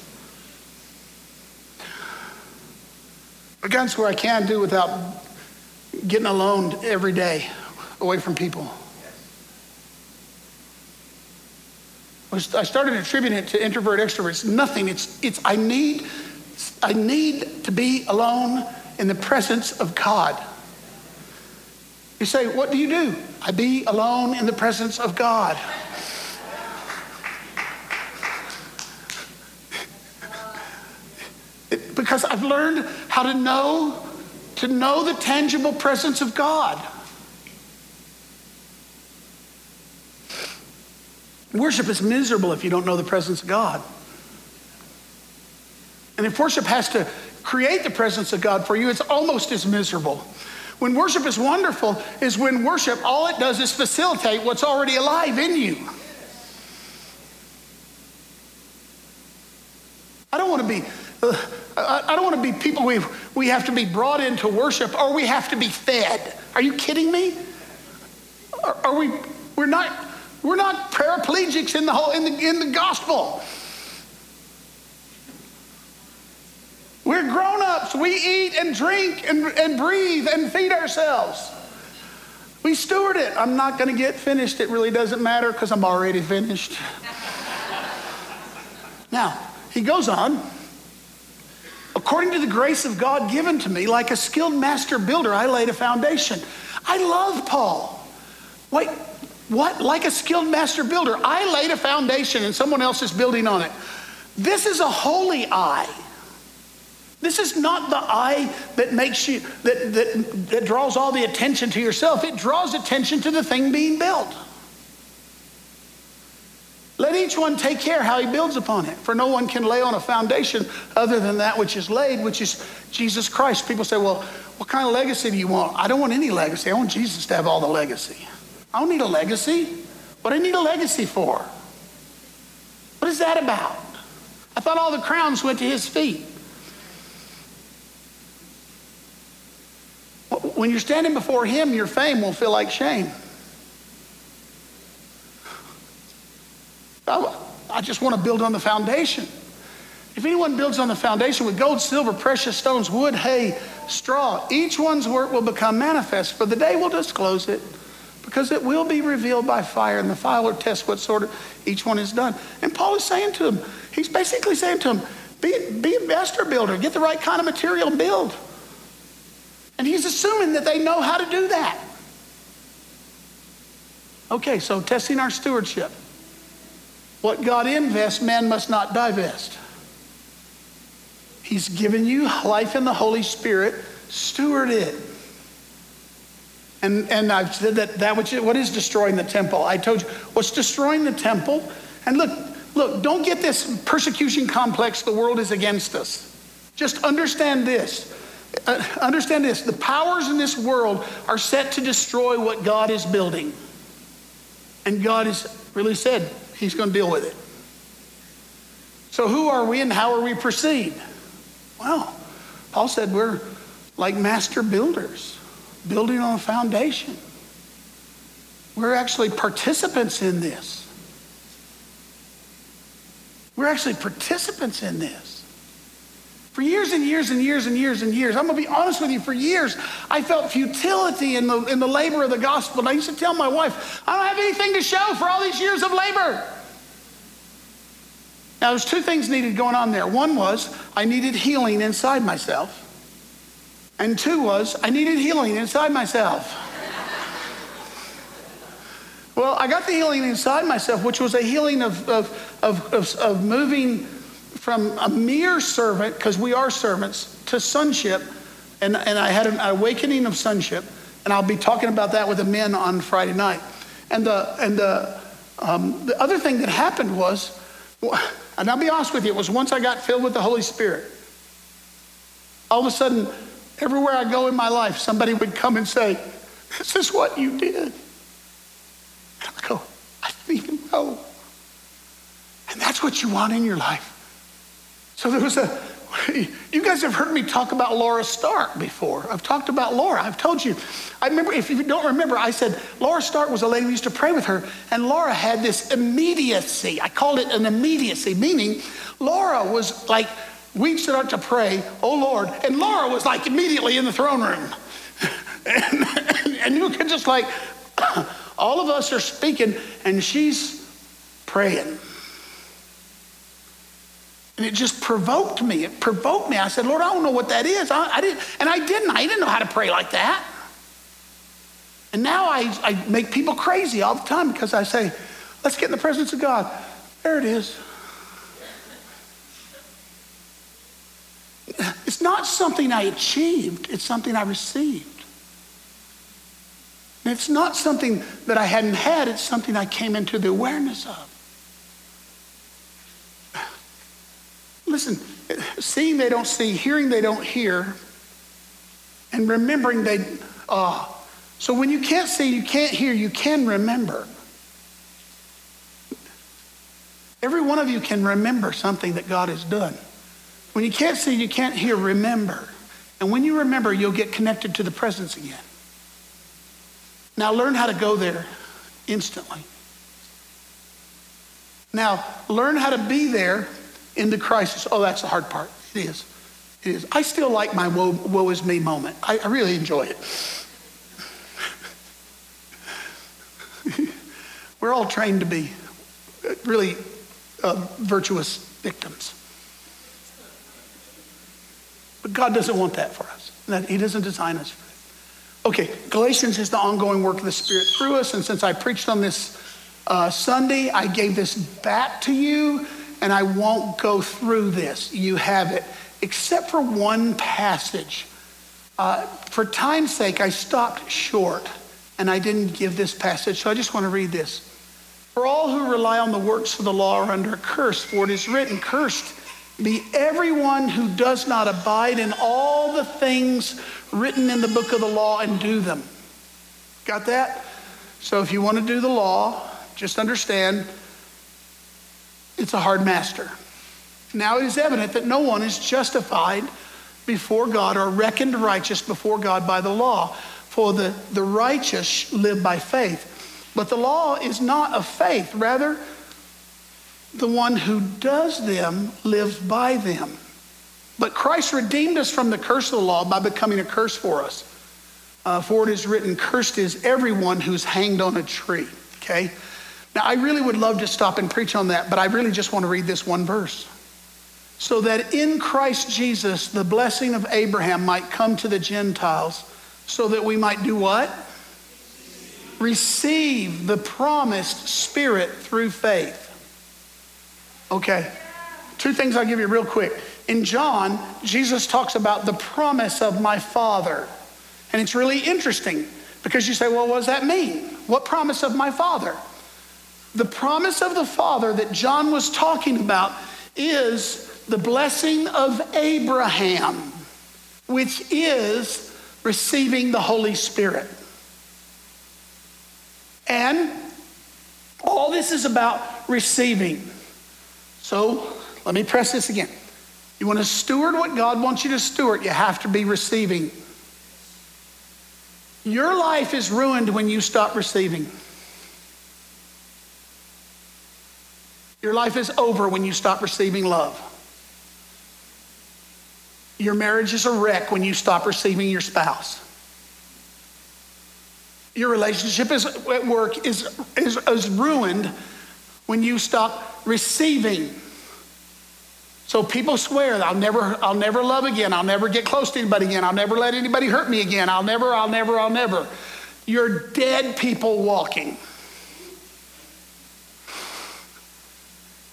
Against where I can't do without getting alone every day away from people. I started attributing it to introvert extroverts. Nothing. It's, it's I need I need to be alone in the presence of God. You say, what do you do? I be alone in the presence of God. Because I've learned how to know to know the tangible presence of God. Worship is miserable if you don't know the presence of God. And if worship has to create the presence of God for you, it's almost as miserable. When worship is wonderful, is when worship, all it does is facilitate what's already alive in you. I don't want to be uh, I don't want to be people we, we have to be brought into worship or we have to be fed. Are you kidding me? Are, are we, we're not, we're not paraplegics in the, whole, in the, in the gospel. We're grown ups. We eat and drink and, and breathe and feed ourselves. We steward it. I'm not going to get finished. It really doesn't matter because I'm already finished. <laughs> now, he goes on. According to the grace of God given to me, like a skilled master builder, I laid a foundation. I love Paul. Wait, what? Like a skilled master builder, I laid a foundation and someone else is building on it. This is a holy eye. This is not the eye that makes you, that, that, that draws all the attention to yourself. It draws attention to the thing being built. Let each one take care how he builds upon it, for no one can lay on a foundation other than that which is laid, which is Jesus Christ. People say, well, what kind of legacy do you want? I don't want any legacy. I want Jesus to have all the legacy. I don't need a legacy. What do I need a legacy for? What is that about? I thought all the crowns went to his feet. When you're standing before him, your fame will feel like shame. I, I just want to build on the foundation. If anyone builds on the foundation with gold, silver, precious stones, wood, hay, straw, each one's work will become manifest, for the day will disclose it, because it will be revealed by fire, and the fire will test what sort of each one is done. And Paul is saying to him, he's basically saying to him, be, be a master builder, get the right kind of material and build. And he's assuming that they know how to do that. Okay, so testing our stewardship. What God invests, man must not divest. He's given you life in the Holy Spirit. Steward it. And, and I've said that, that which, what is destroying the temple? I told you what's destroying the temple. And look, look, don't get this persecution complex. The world is against us. Just understand this. Uh, understand this. The powers in this world are set to destroy what God is building. And God has really said, He's going to deal with it. So, who are we and how are we perceived? Well, Paul said we're like master builders, building on a foundation. We're actually participants in this. We're actually participants in this. For years and years and years and years and years, I'm going to be honest with you, for years, I felt futility in the, in the labor of the gospel. And I used to tell my wife, I don't have anything to show for all these years of labor. Now, there's two things needed going on there. One was I needed healing inside myself. And two was I needed healing inside myself. well, I got the healing inside myself, which was a healing of, of, of, of, of moving from a mere servant, because we are servants, to sonship. And, and I had an awakening of sonship. And I'll be talking about that with the men on Friday night. And the, and the, um, the other thing that happened was, <laughs> and I'll be honest with you, it was once I got filled with the Holy Spirit. All of a sudden, everywhere I go in my life, somebody would come and say, This is what you did. And I go, I didn't even know. And that's what you want in your life. So there was a, <laughs> you guys have heard me talk about Laura Stark before. I've talked about Laura. I've told you. I remember, if you don't remember, I said Laura Stark was a lady we used to pray with her, and Laura had this immediacy. I called it an immediacy, meaning Laura was like, we'd start to pray, oh Lord, and Laura was like immediately in the throne room. and, <laughs> and you could just like, <clears throat> all of us are speaking, and she's praying. And it just provoked me. It provoked me. I said, Lord, I don't know what that is. I, I didn't, and I didn't. I didn't know how to pray like that. And now I, I make people crazy all the time because I say, let's get in the presence of God. There it is. It's not something I achieved, it's something I received. And it's not something that I hadn't had, it's something I came into the awareness of. Listen, seeing they don't see, hearing they don't hear, and remembering they, ah. Uh, so when you can't see, you can't hear, you can remember. Every one of you can remember something that God has done. When you can't see, you can't hear, remember. And when you remember, you'll get connected to the presence again. Now learn how to go there instantly. Now learn how to be there in the crisis. Oh, that's the hard part. It is. It is. I still like my woe, woe is me moment. I, I really enjoy it. <laughs> We're all trained to be really uh, virtuous victims. But God doesn't want that for us. That he doesn't design us for it. Okay, Galatians is the ongoing work of the Spirit through us. And since I preached on this uh, Sunday, I gave this back to you and I won't go through this. You have it, except for one passage. Uh, for time's sake, I stopped short and I didn't give this passage, so I just want to read this. For all who rely on the works of the law are under a curse, for it is written, Cursed be everyone who does not abide in all the things written in the book of the law and do them. Got that? So if you want to do the law, just understand it's a hard master. Now it is evident that no one is justified before God or reckoned righteous before God by the law, for the, the righteous live by faith. But the law is not of faith, rather, the one who does them lives by them. But Christ redeemed us from the curse of the law by becoming a curse for us. Uh, for it is written, Cursed is everyone who's hanged on a tree. Okay? Now, I really would love to stop and preach on that, but I really just want to read this one verse. So that in Christ Jesus, the blessing of Abraham might come to the Gentiles, so that we might do what? Receive the promised Spirit through faith. Okay, two things I'll give you real quick. In John, Jesus talks about the promise of my Father. And it's really interesting because you say, well, what does that mean? What promise of my Father? The promise of the Father that John was talking about is the blessing of Abraham, which is receiving the Holy Spirit. And all this is about receiving. So let me press this again. You want to steward what God wants you to steward, you have to be receiving. Your life is ruined when you stop receiving. Your life is over when you stop receiving love. Your marriage is a wreck when you stop receiving your spouse. Your relationship is, at work is, is, is ruined when you stop receiving. So people swear that I'll never, I'll never love again. I'll never get close to anybody again. I'll never let anybody hurt me again. I'll never, I'll never, I'll never. You're dead people walking.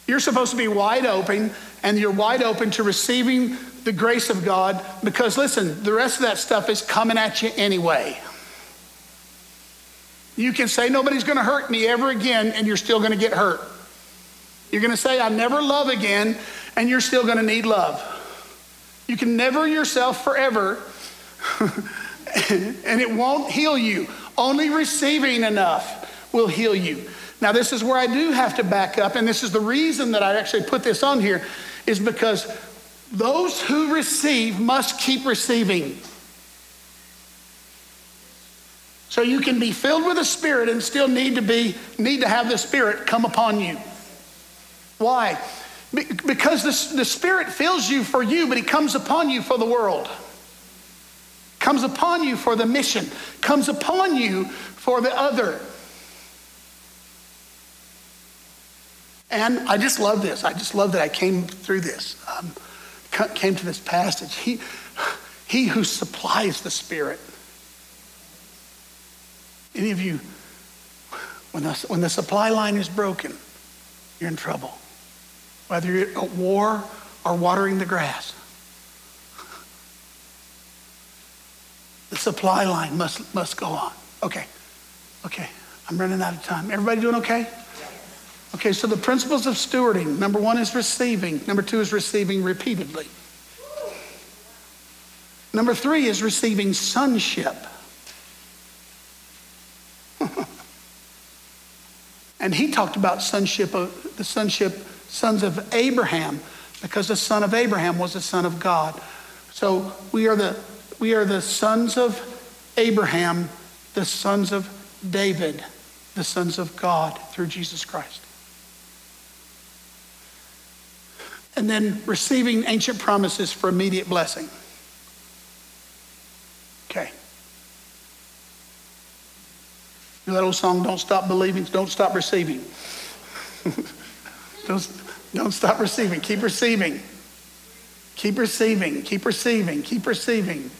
You're supposed to be wide open, and you're wide open to receiving the grace of God because, listen, the rest of that stuff is coming at you anyway. You can say nobody's going to hurt me ever again, and you're still going to get hurt. You're going to say, I never love again, and you're still going to need love. You can never yourself forever, <laughs> and it won't heal you. Only receiving enough will heal you. Now, this is where I do have to back up, and this is the reason that I actually put this on here, is because those who receive must keep receiving. So you can be filled with the Spirit and still need to be need to have the Spirit come upon you. Why? Because the, the Spirit fills you for you, but He comes upon you for the world. Comes upon you for the mission. Comes upon you for the other. And I just love this. I just love that I came through this, um, came to this passage. He, he who supplies the Spirit any of you, when the, when the supply line is broken, you're in trouble. Whether you're at war or watering the grass. The supply line must, must go on. Okay, okay, I'm running out of time. Everybody doing okay? Okay, so the principles of stewarding number one is receiving, number two is receiving repeatedly. Number three is receiving sonship. <laughs> and he talked about sonship of the sonship sons of Abraham because the son of Abraham was the son of God. So we are the we are the sons of Abraham, the sons of David, the sons of God through Jesus Christ. And then receiving ancient promises for immediate blessing. Okay. You know that old song, Don't Stop Believing, Don't Stop Receiving. <laughs> don't, don't stop receiving. Keep receiving. Keep receiving. Keep receiving. Keep receiving.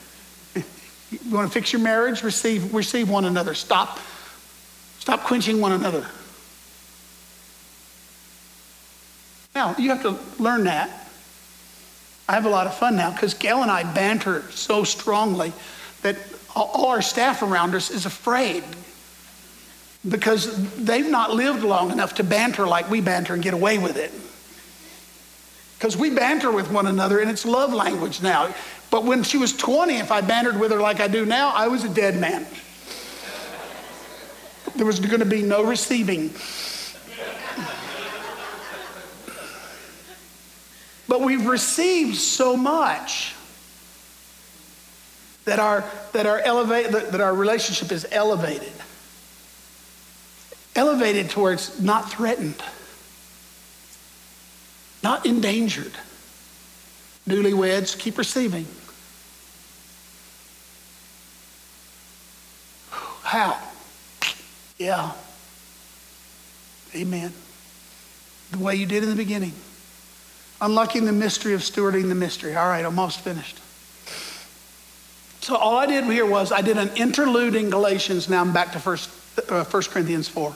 <laughs> You want to fix your marriage? Receive, receive one another. Stop. Stop quenching one another. Now, you have to learn that. I have a lot of fun now because Gail and I banter so strongly that all our staff around us is afraid because they've not lived long enough to banter like we banter and get away with it. Because we banter with one another and it's love language now. But when she was 20, if I bantered with her like I do now, I was a dead man. There was going to be no receiving. But we've received so much that our, that our, elevate, that our relationship is elevated elevated towards not threatened, not endangered. Newlyweds, keep receiving. How? Yeah. Amen. The way you did in the beginning. Unlocking the mystery of stewarding the mystery. All right, almost finished. So all I did here was I did an interlude in Galatians. Now I'm back to First, uh, 1 Corinthians 4.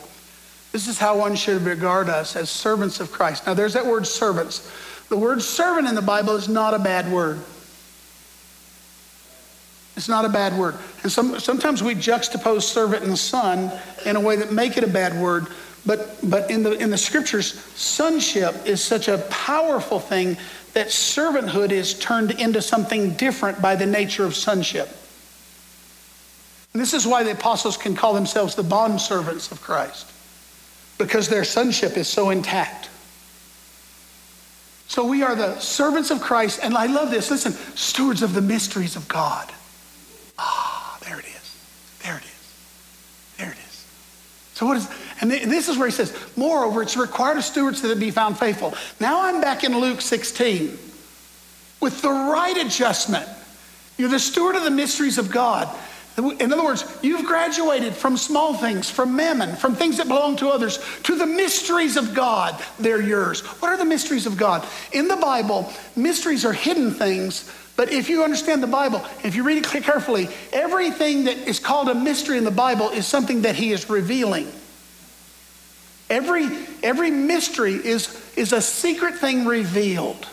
This is how one should regard us as servants of Christ. Now, there's that word servants. The word servant in the Bible is not a bad word. It's not a bad word. And some, sometimes we juxtapose servant and son in a way that make it a bad word. But, but in, the, in the scriptures, sonship is such a powerful thing that servanthood is turned into something different by the nature of sonship. And this is why the apostles can call themselves the bond servants of Christ because their sonship is so intact. So we are the servants of Christ, and I love this. Listen, stewards of the mysteries of God. Ah, there it is. There it is. There it is. So what is And this is where he says, Moreover, it's required of stewards that it be found faithful. Now I'm back in Luke 16 with the right adjustment. You're the steward of the mysteries of God. In other words, you've graduated from small things, from mammon, from things that belong to others, to the mysteries of God. They're yours. What are the mysteries of God? In the Bible, mysteries are hidden things, but if you understand the Bible, if you read it carefully, everything that is called a mystery in the Bible is something that He is revealing. Every, every mystery is, is a secret thing revealed.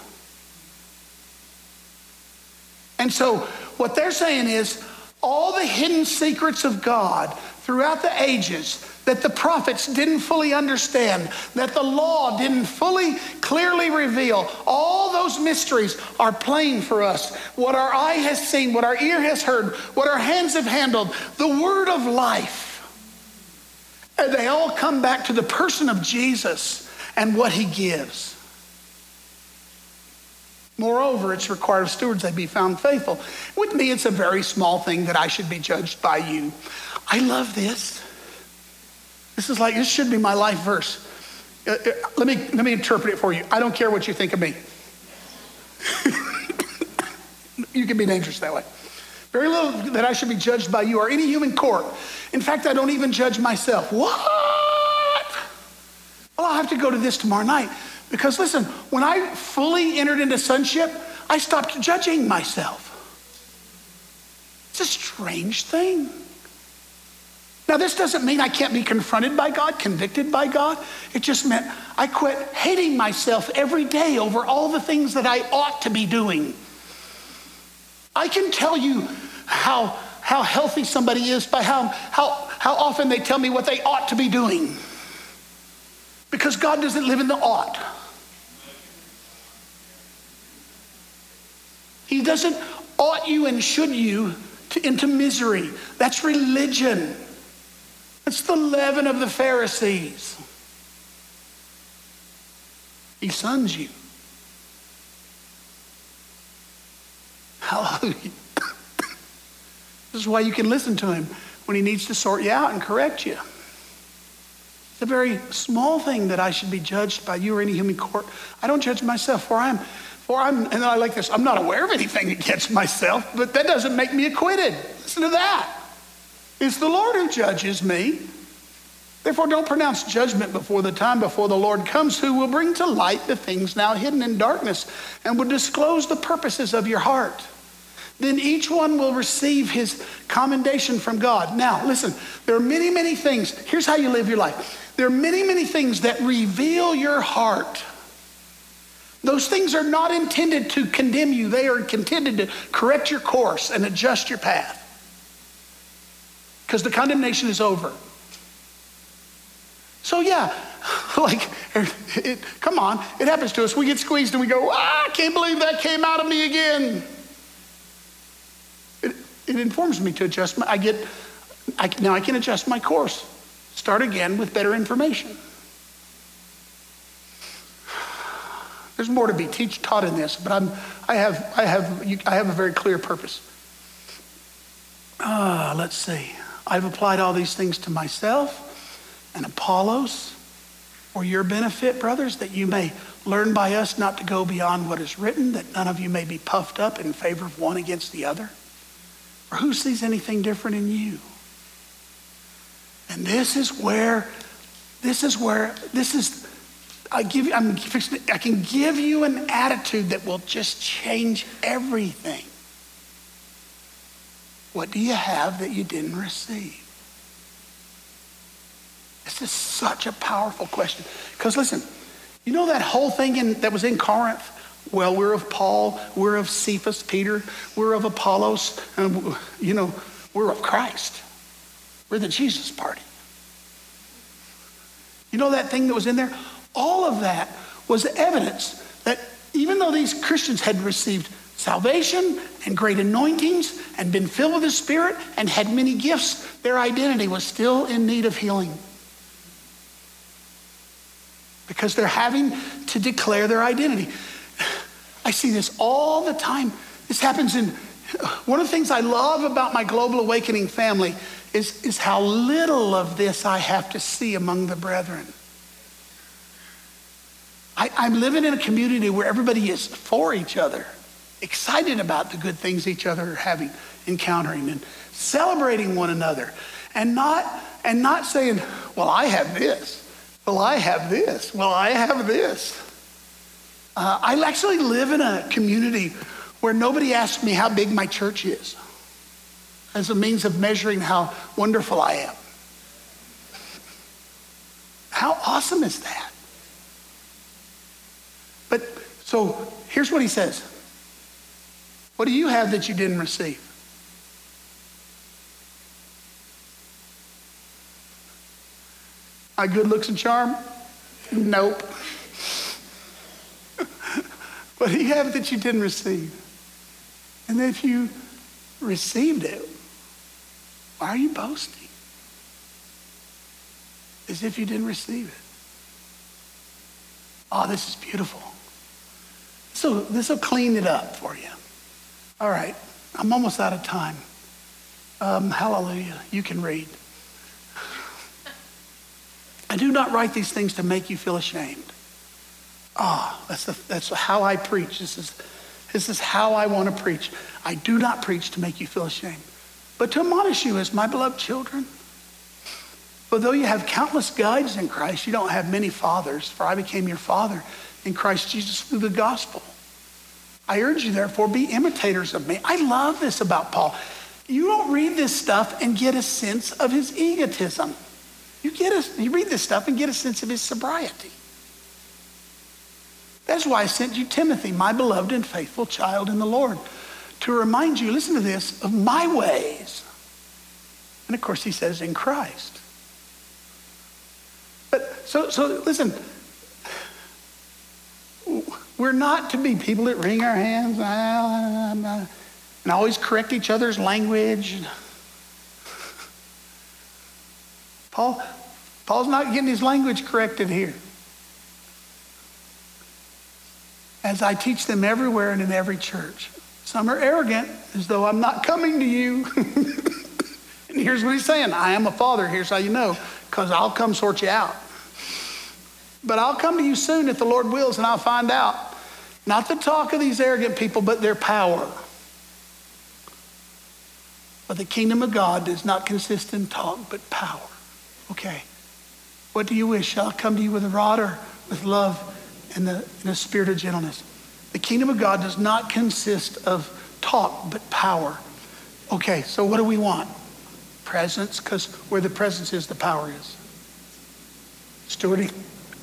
And so, what they're saying is, all the hidden secrets of God throughout the ages that the prophets didn't fully understand, that the law didn't fully clearly reveal, all those mysteries are plain for us. What our eye has seen, what our ear has heard, what our hands have handled, the word of life. And they all come back to the person of Jesus and what he gives. Moreover, it's required of stewards they be found faithful. With me, it's a very small thing that I should be judged by you. I love this. This is like, this should be my life verse. Uh, uh, let, me, let me interpret it for you. I don't care what you think of me. <laughs> you can be dangerous that way. Very little that I should be judged by you or any human court. In fact, I don't even judge myself. What? Well, I'll have to go to this tomorrow night. Because listen, when I fully entered into sonship, I stopped judging myself. It's a strange thing. Now, this doesn't mean I can't be confronted by God, convicted by God. It just meant I quit hating myself every day over all the things that I ought to be doing. I can tell you how, how healthy somebody is by how, how, how often they tell me what they ought to be doing. Because God doesn't live in the ought. He doesn't ought you and should you to, into misery. That's religion. That's the leaven of the Pharisees. He sons you. Hallelujah. this is why you can listen to him when he needs to sort you out and correct you. It's a very small thing that I should be judged by you or any human court. I don't judge myself, for I am or I'm, and I like this, I'm not aware of anything <laughs> against myself, but that doesn't make me acquitted. Listen to that. It's the Lord who judges me. Therefore, don't pronounce judgment before the time before the Lord comes, who will bring to light the things now hidden in darkness and will disclose the purposes of your heart. Then each one will receive his commendation from God. Now, listen, there are many, many things. Here's how you live your life there are many, many things that reveal your heart. Those things are not intended to condemn you, they are intended to correct your course and adjust your path. Because the condemnation is over. So, yeah, <laughs> like, it, come on, it happens to us. We get squeezed and we go, ah, I can't believe that came out of me again. It, informs me to adjust my, I get, I, now I can adjust my course. Start again with better information. There's more to be teach, taught in this, but I'm, I, have, I, have, I have a very clear purpose. Uh, let's see. I've applied all these things to myself and Apollos for your benefit, brothers, that you may learn by us not to go beyond what is written, that none of you may be puffed up in favor of one against the other. For who sees anything different in you? And this is where, this is where, this is I give you, I'm fixing, I can give you an attitude that will just change everything. What do you have that you didn't receive? This is such a powerful question. Because listen, you know that whole thing in, that was in Corinth? Well, we're of Paul, we're of Cephas, Peter, we're of Apollos, and you know, we're of Christ. We're the Jesus party. You know that thing that was in there? All of that was evidence that even though these Christians had received salvation and great anointings and been filled with the Spirit and had many gifts, their identity was still in need of healing. Because they're having to declare their identity. I see this all the time. This happens in one of the things I love about my global awakening family is, is how little of this I have to see among the brethren. I, I'm living in a community where everybody is for each other, excited about the good things each other are having, encountering, and celebrating one another, and not, and not saying, well, I have this. Well, I have this. Well, I have this. Uh, I actually live in a community where nobody asks me how big my church is as a means of measuring how wonderful I am. How awesome is that? But so here's what he says What do you have that you didn't receive? My good looks and charm? Nope. What do you have that you didn't receive? And if you received it, why are you boasting? As if you didn't receive it. Oh, this is beautiful. So this will clean it up for you. All right, I'm almost out of time. Um, hallelujah. You can read. <laughs> I do not write these things to make you feel ashamed. Ah, oh, that's, that's how I preach. This is, this is how I want to preach. I do not preach to make you feel ashamed but to admonish you as my beloved children. For though you have countless guides in Christ, you don't have many fathers, for I became your father in Christ Jesus through the gospel. I urge you, therefore, be imitators of me. I love this about Paul. You don't read this stuff and get a sense of his egotism. You, get a, you read this stuff and get a sense of his sobriety. That's why I sent you Timothy, my beloved and faithful child in the Lord to remind you, listen to this, of my ways. And of course, he says, in Christ. But so, so listen, we're not to be people that wring our hands ah, ah, ah, and always correct each other's language. Paul, Paul's not getting his language corrected here. As I teach them everywhere and in every church. Some are arrogant, as though I'm not coming to you. <laughs> and here's what he's saying I am a father. Here's how you know, because I'll come sort you out. But I'll come to you soon if the Lord wills, and I'll find out. Not the talk of these arrogant people, but their power. But the kingdom of God does not consist in talk, but power. Okay. What do you wish? Shall I come to you with a rod or with love and the, and the spirit of gentleness? The kingdom of God does not consist of talk, but power. Okay, so what do we want? Presence, because where the presence is, the power is. Stewarding,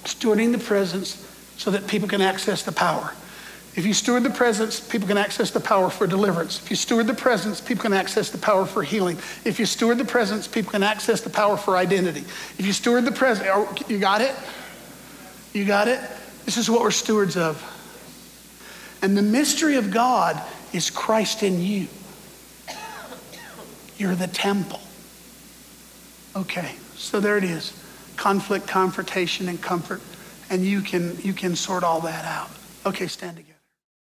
stewarding the presence so that people can access the power. If you steward the presence, people can access the power for deliverance. If you steward the presence, people can access the power for healing. If you steward the presence, people can access the power for identity. If you steward the presence, oh, you got it? You got it? This is what we're stewards of. And the mystery of God is Christ in you. You're the temple. Okay, so there it is. Conflict, confrontation, and comfort. And you can you can sort all that out. Okay, stand together.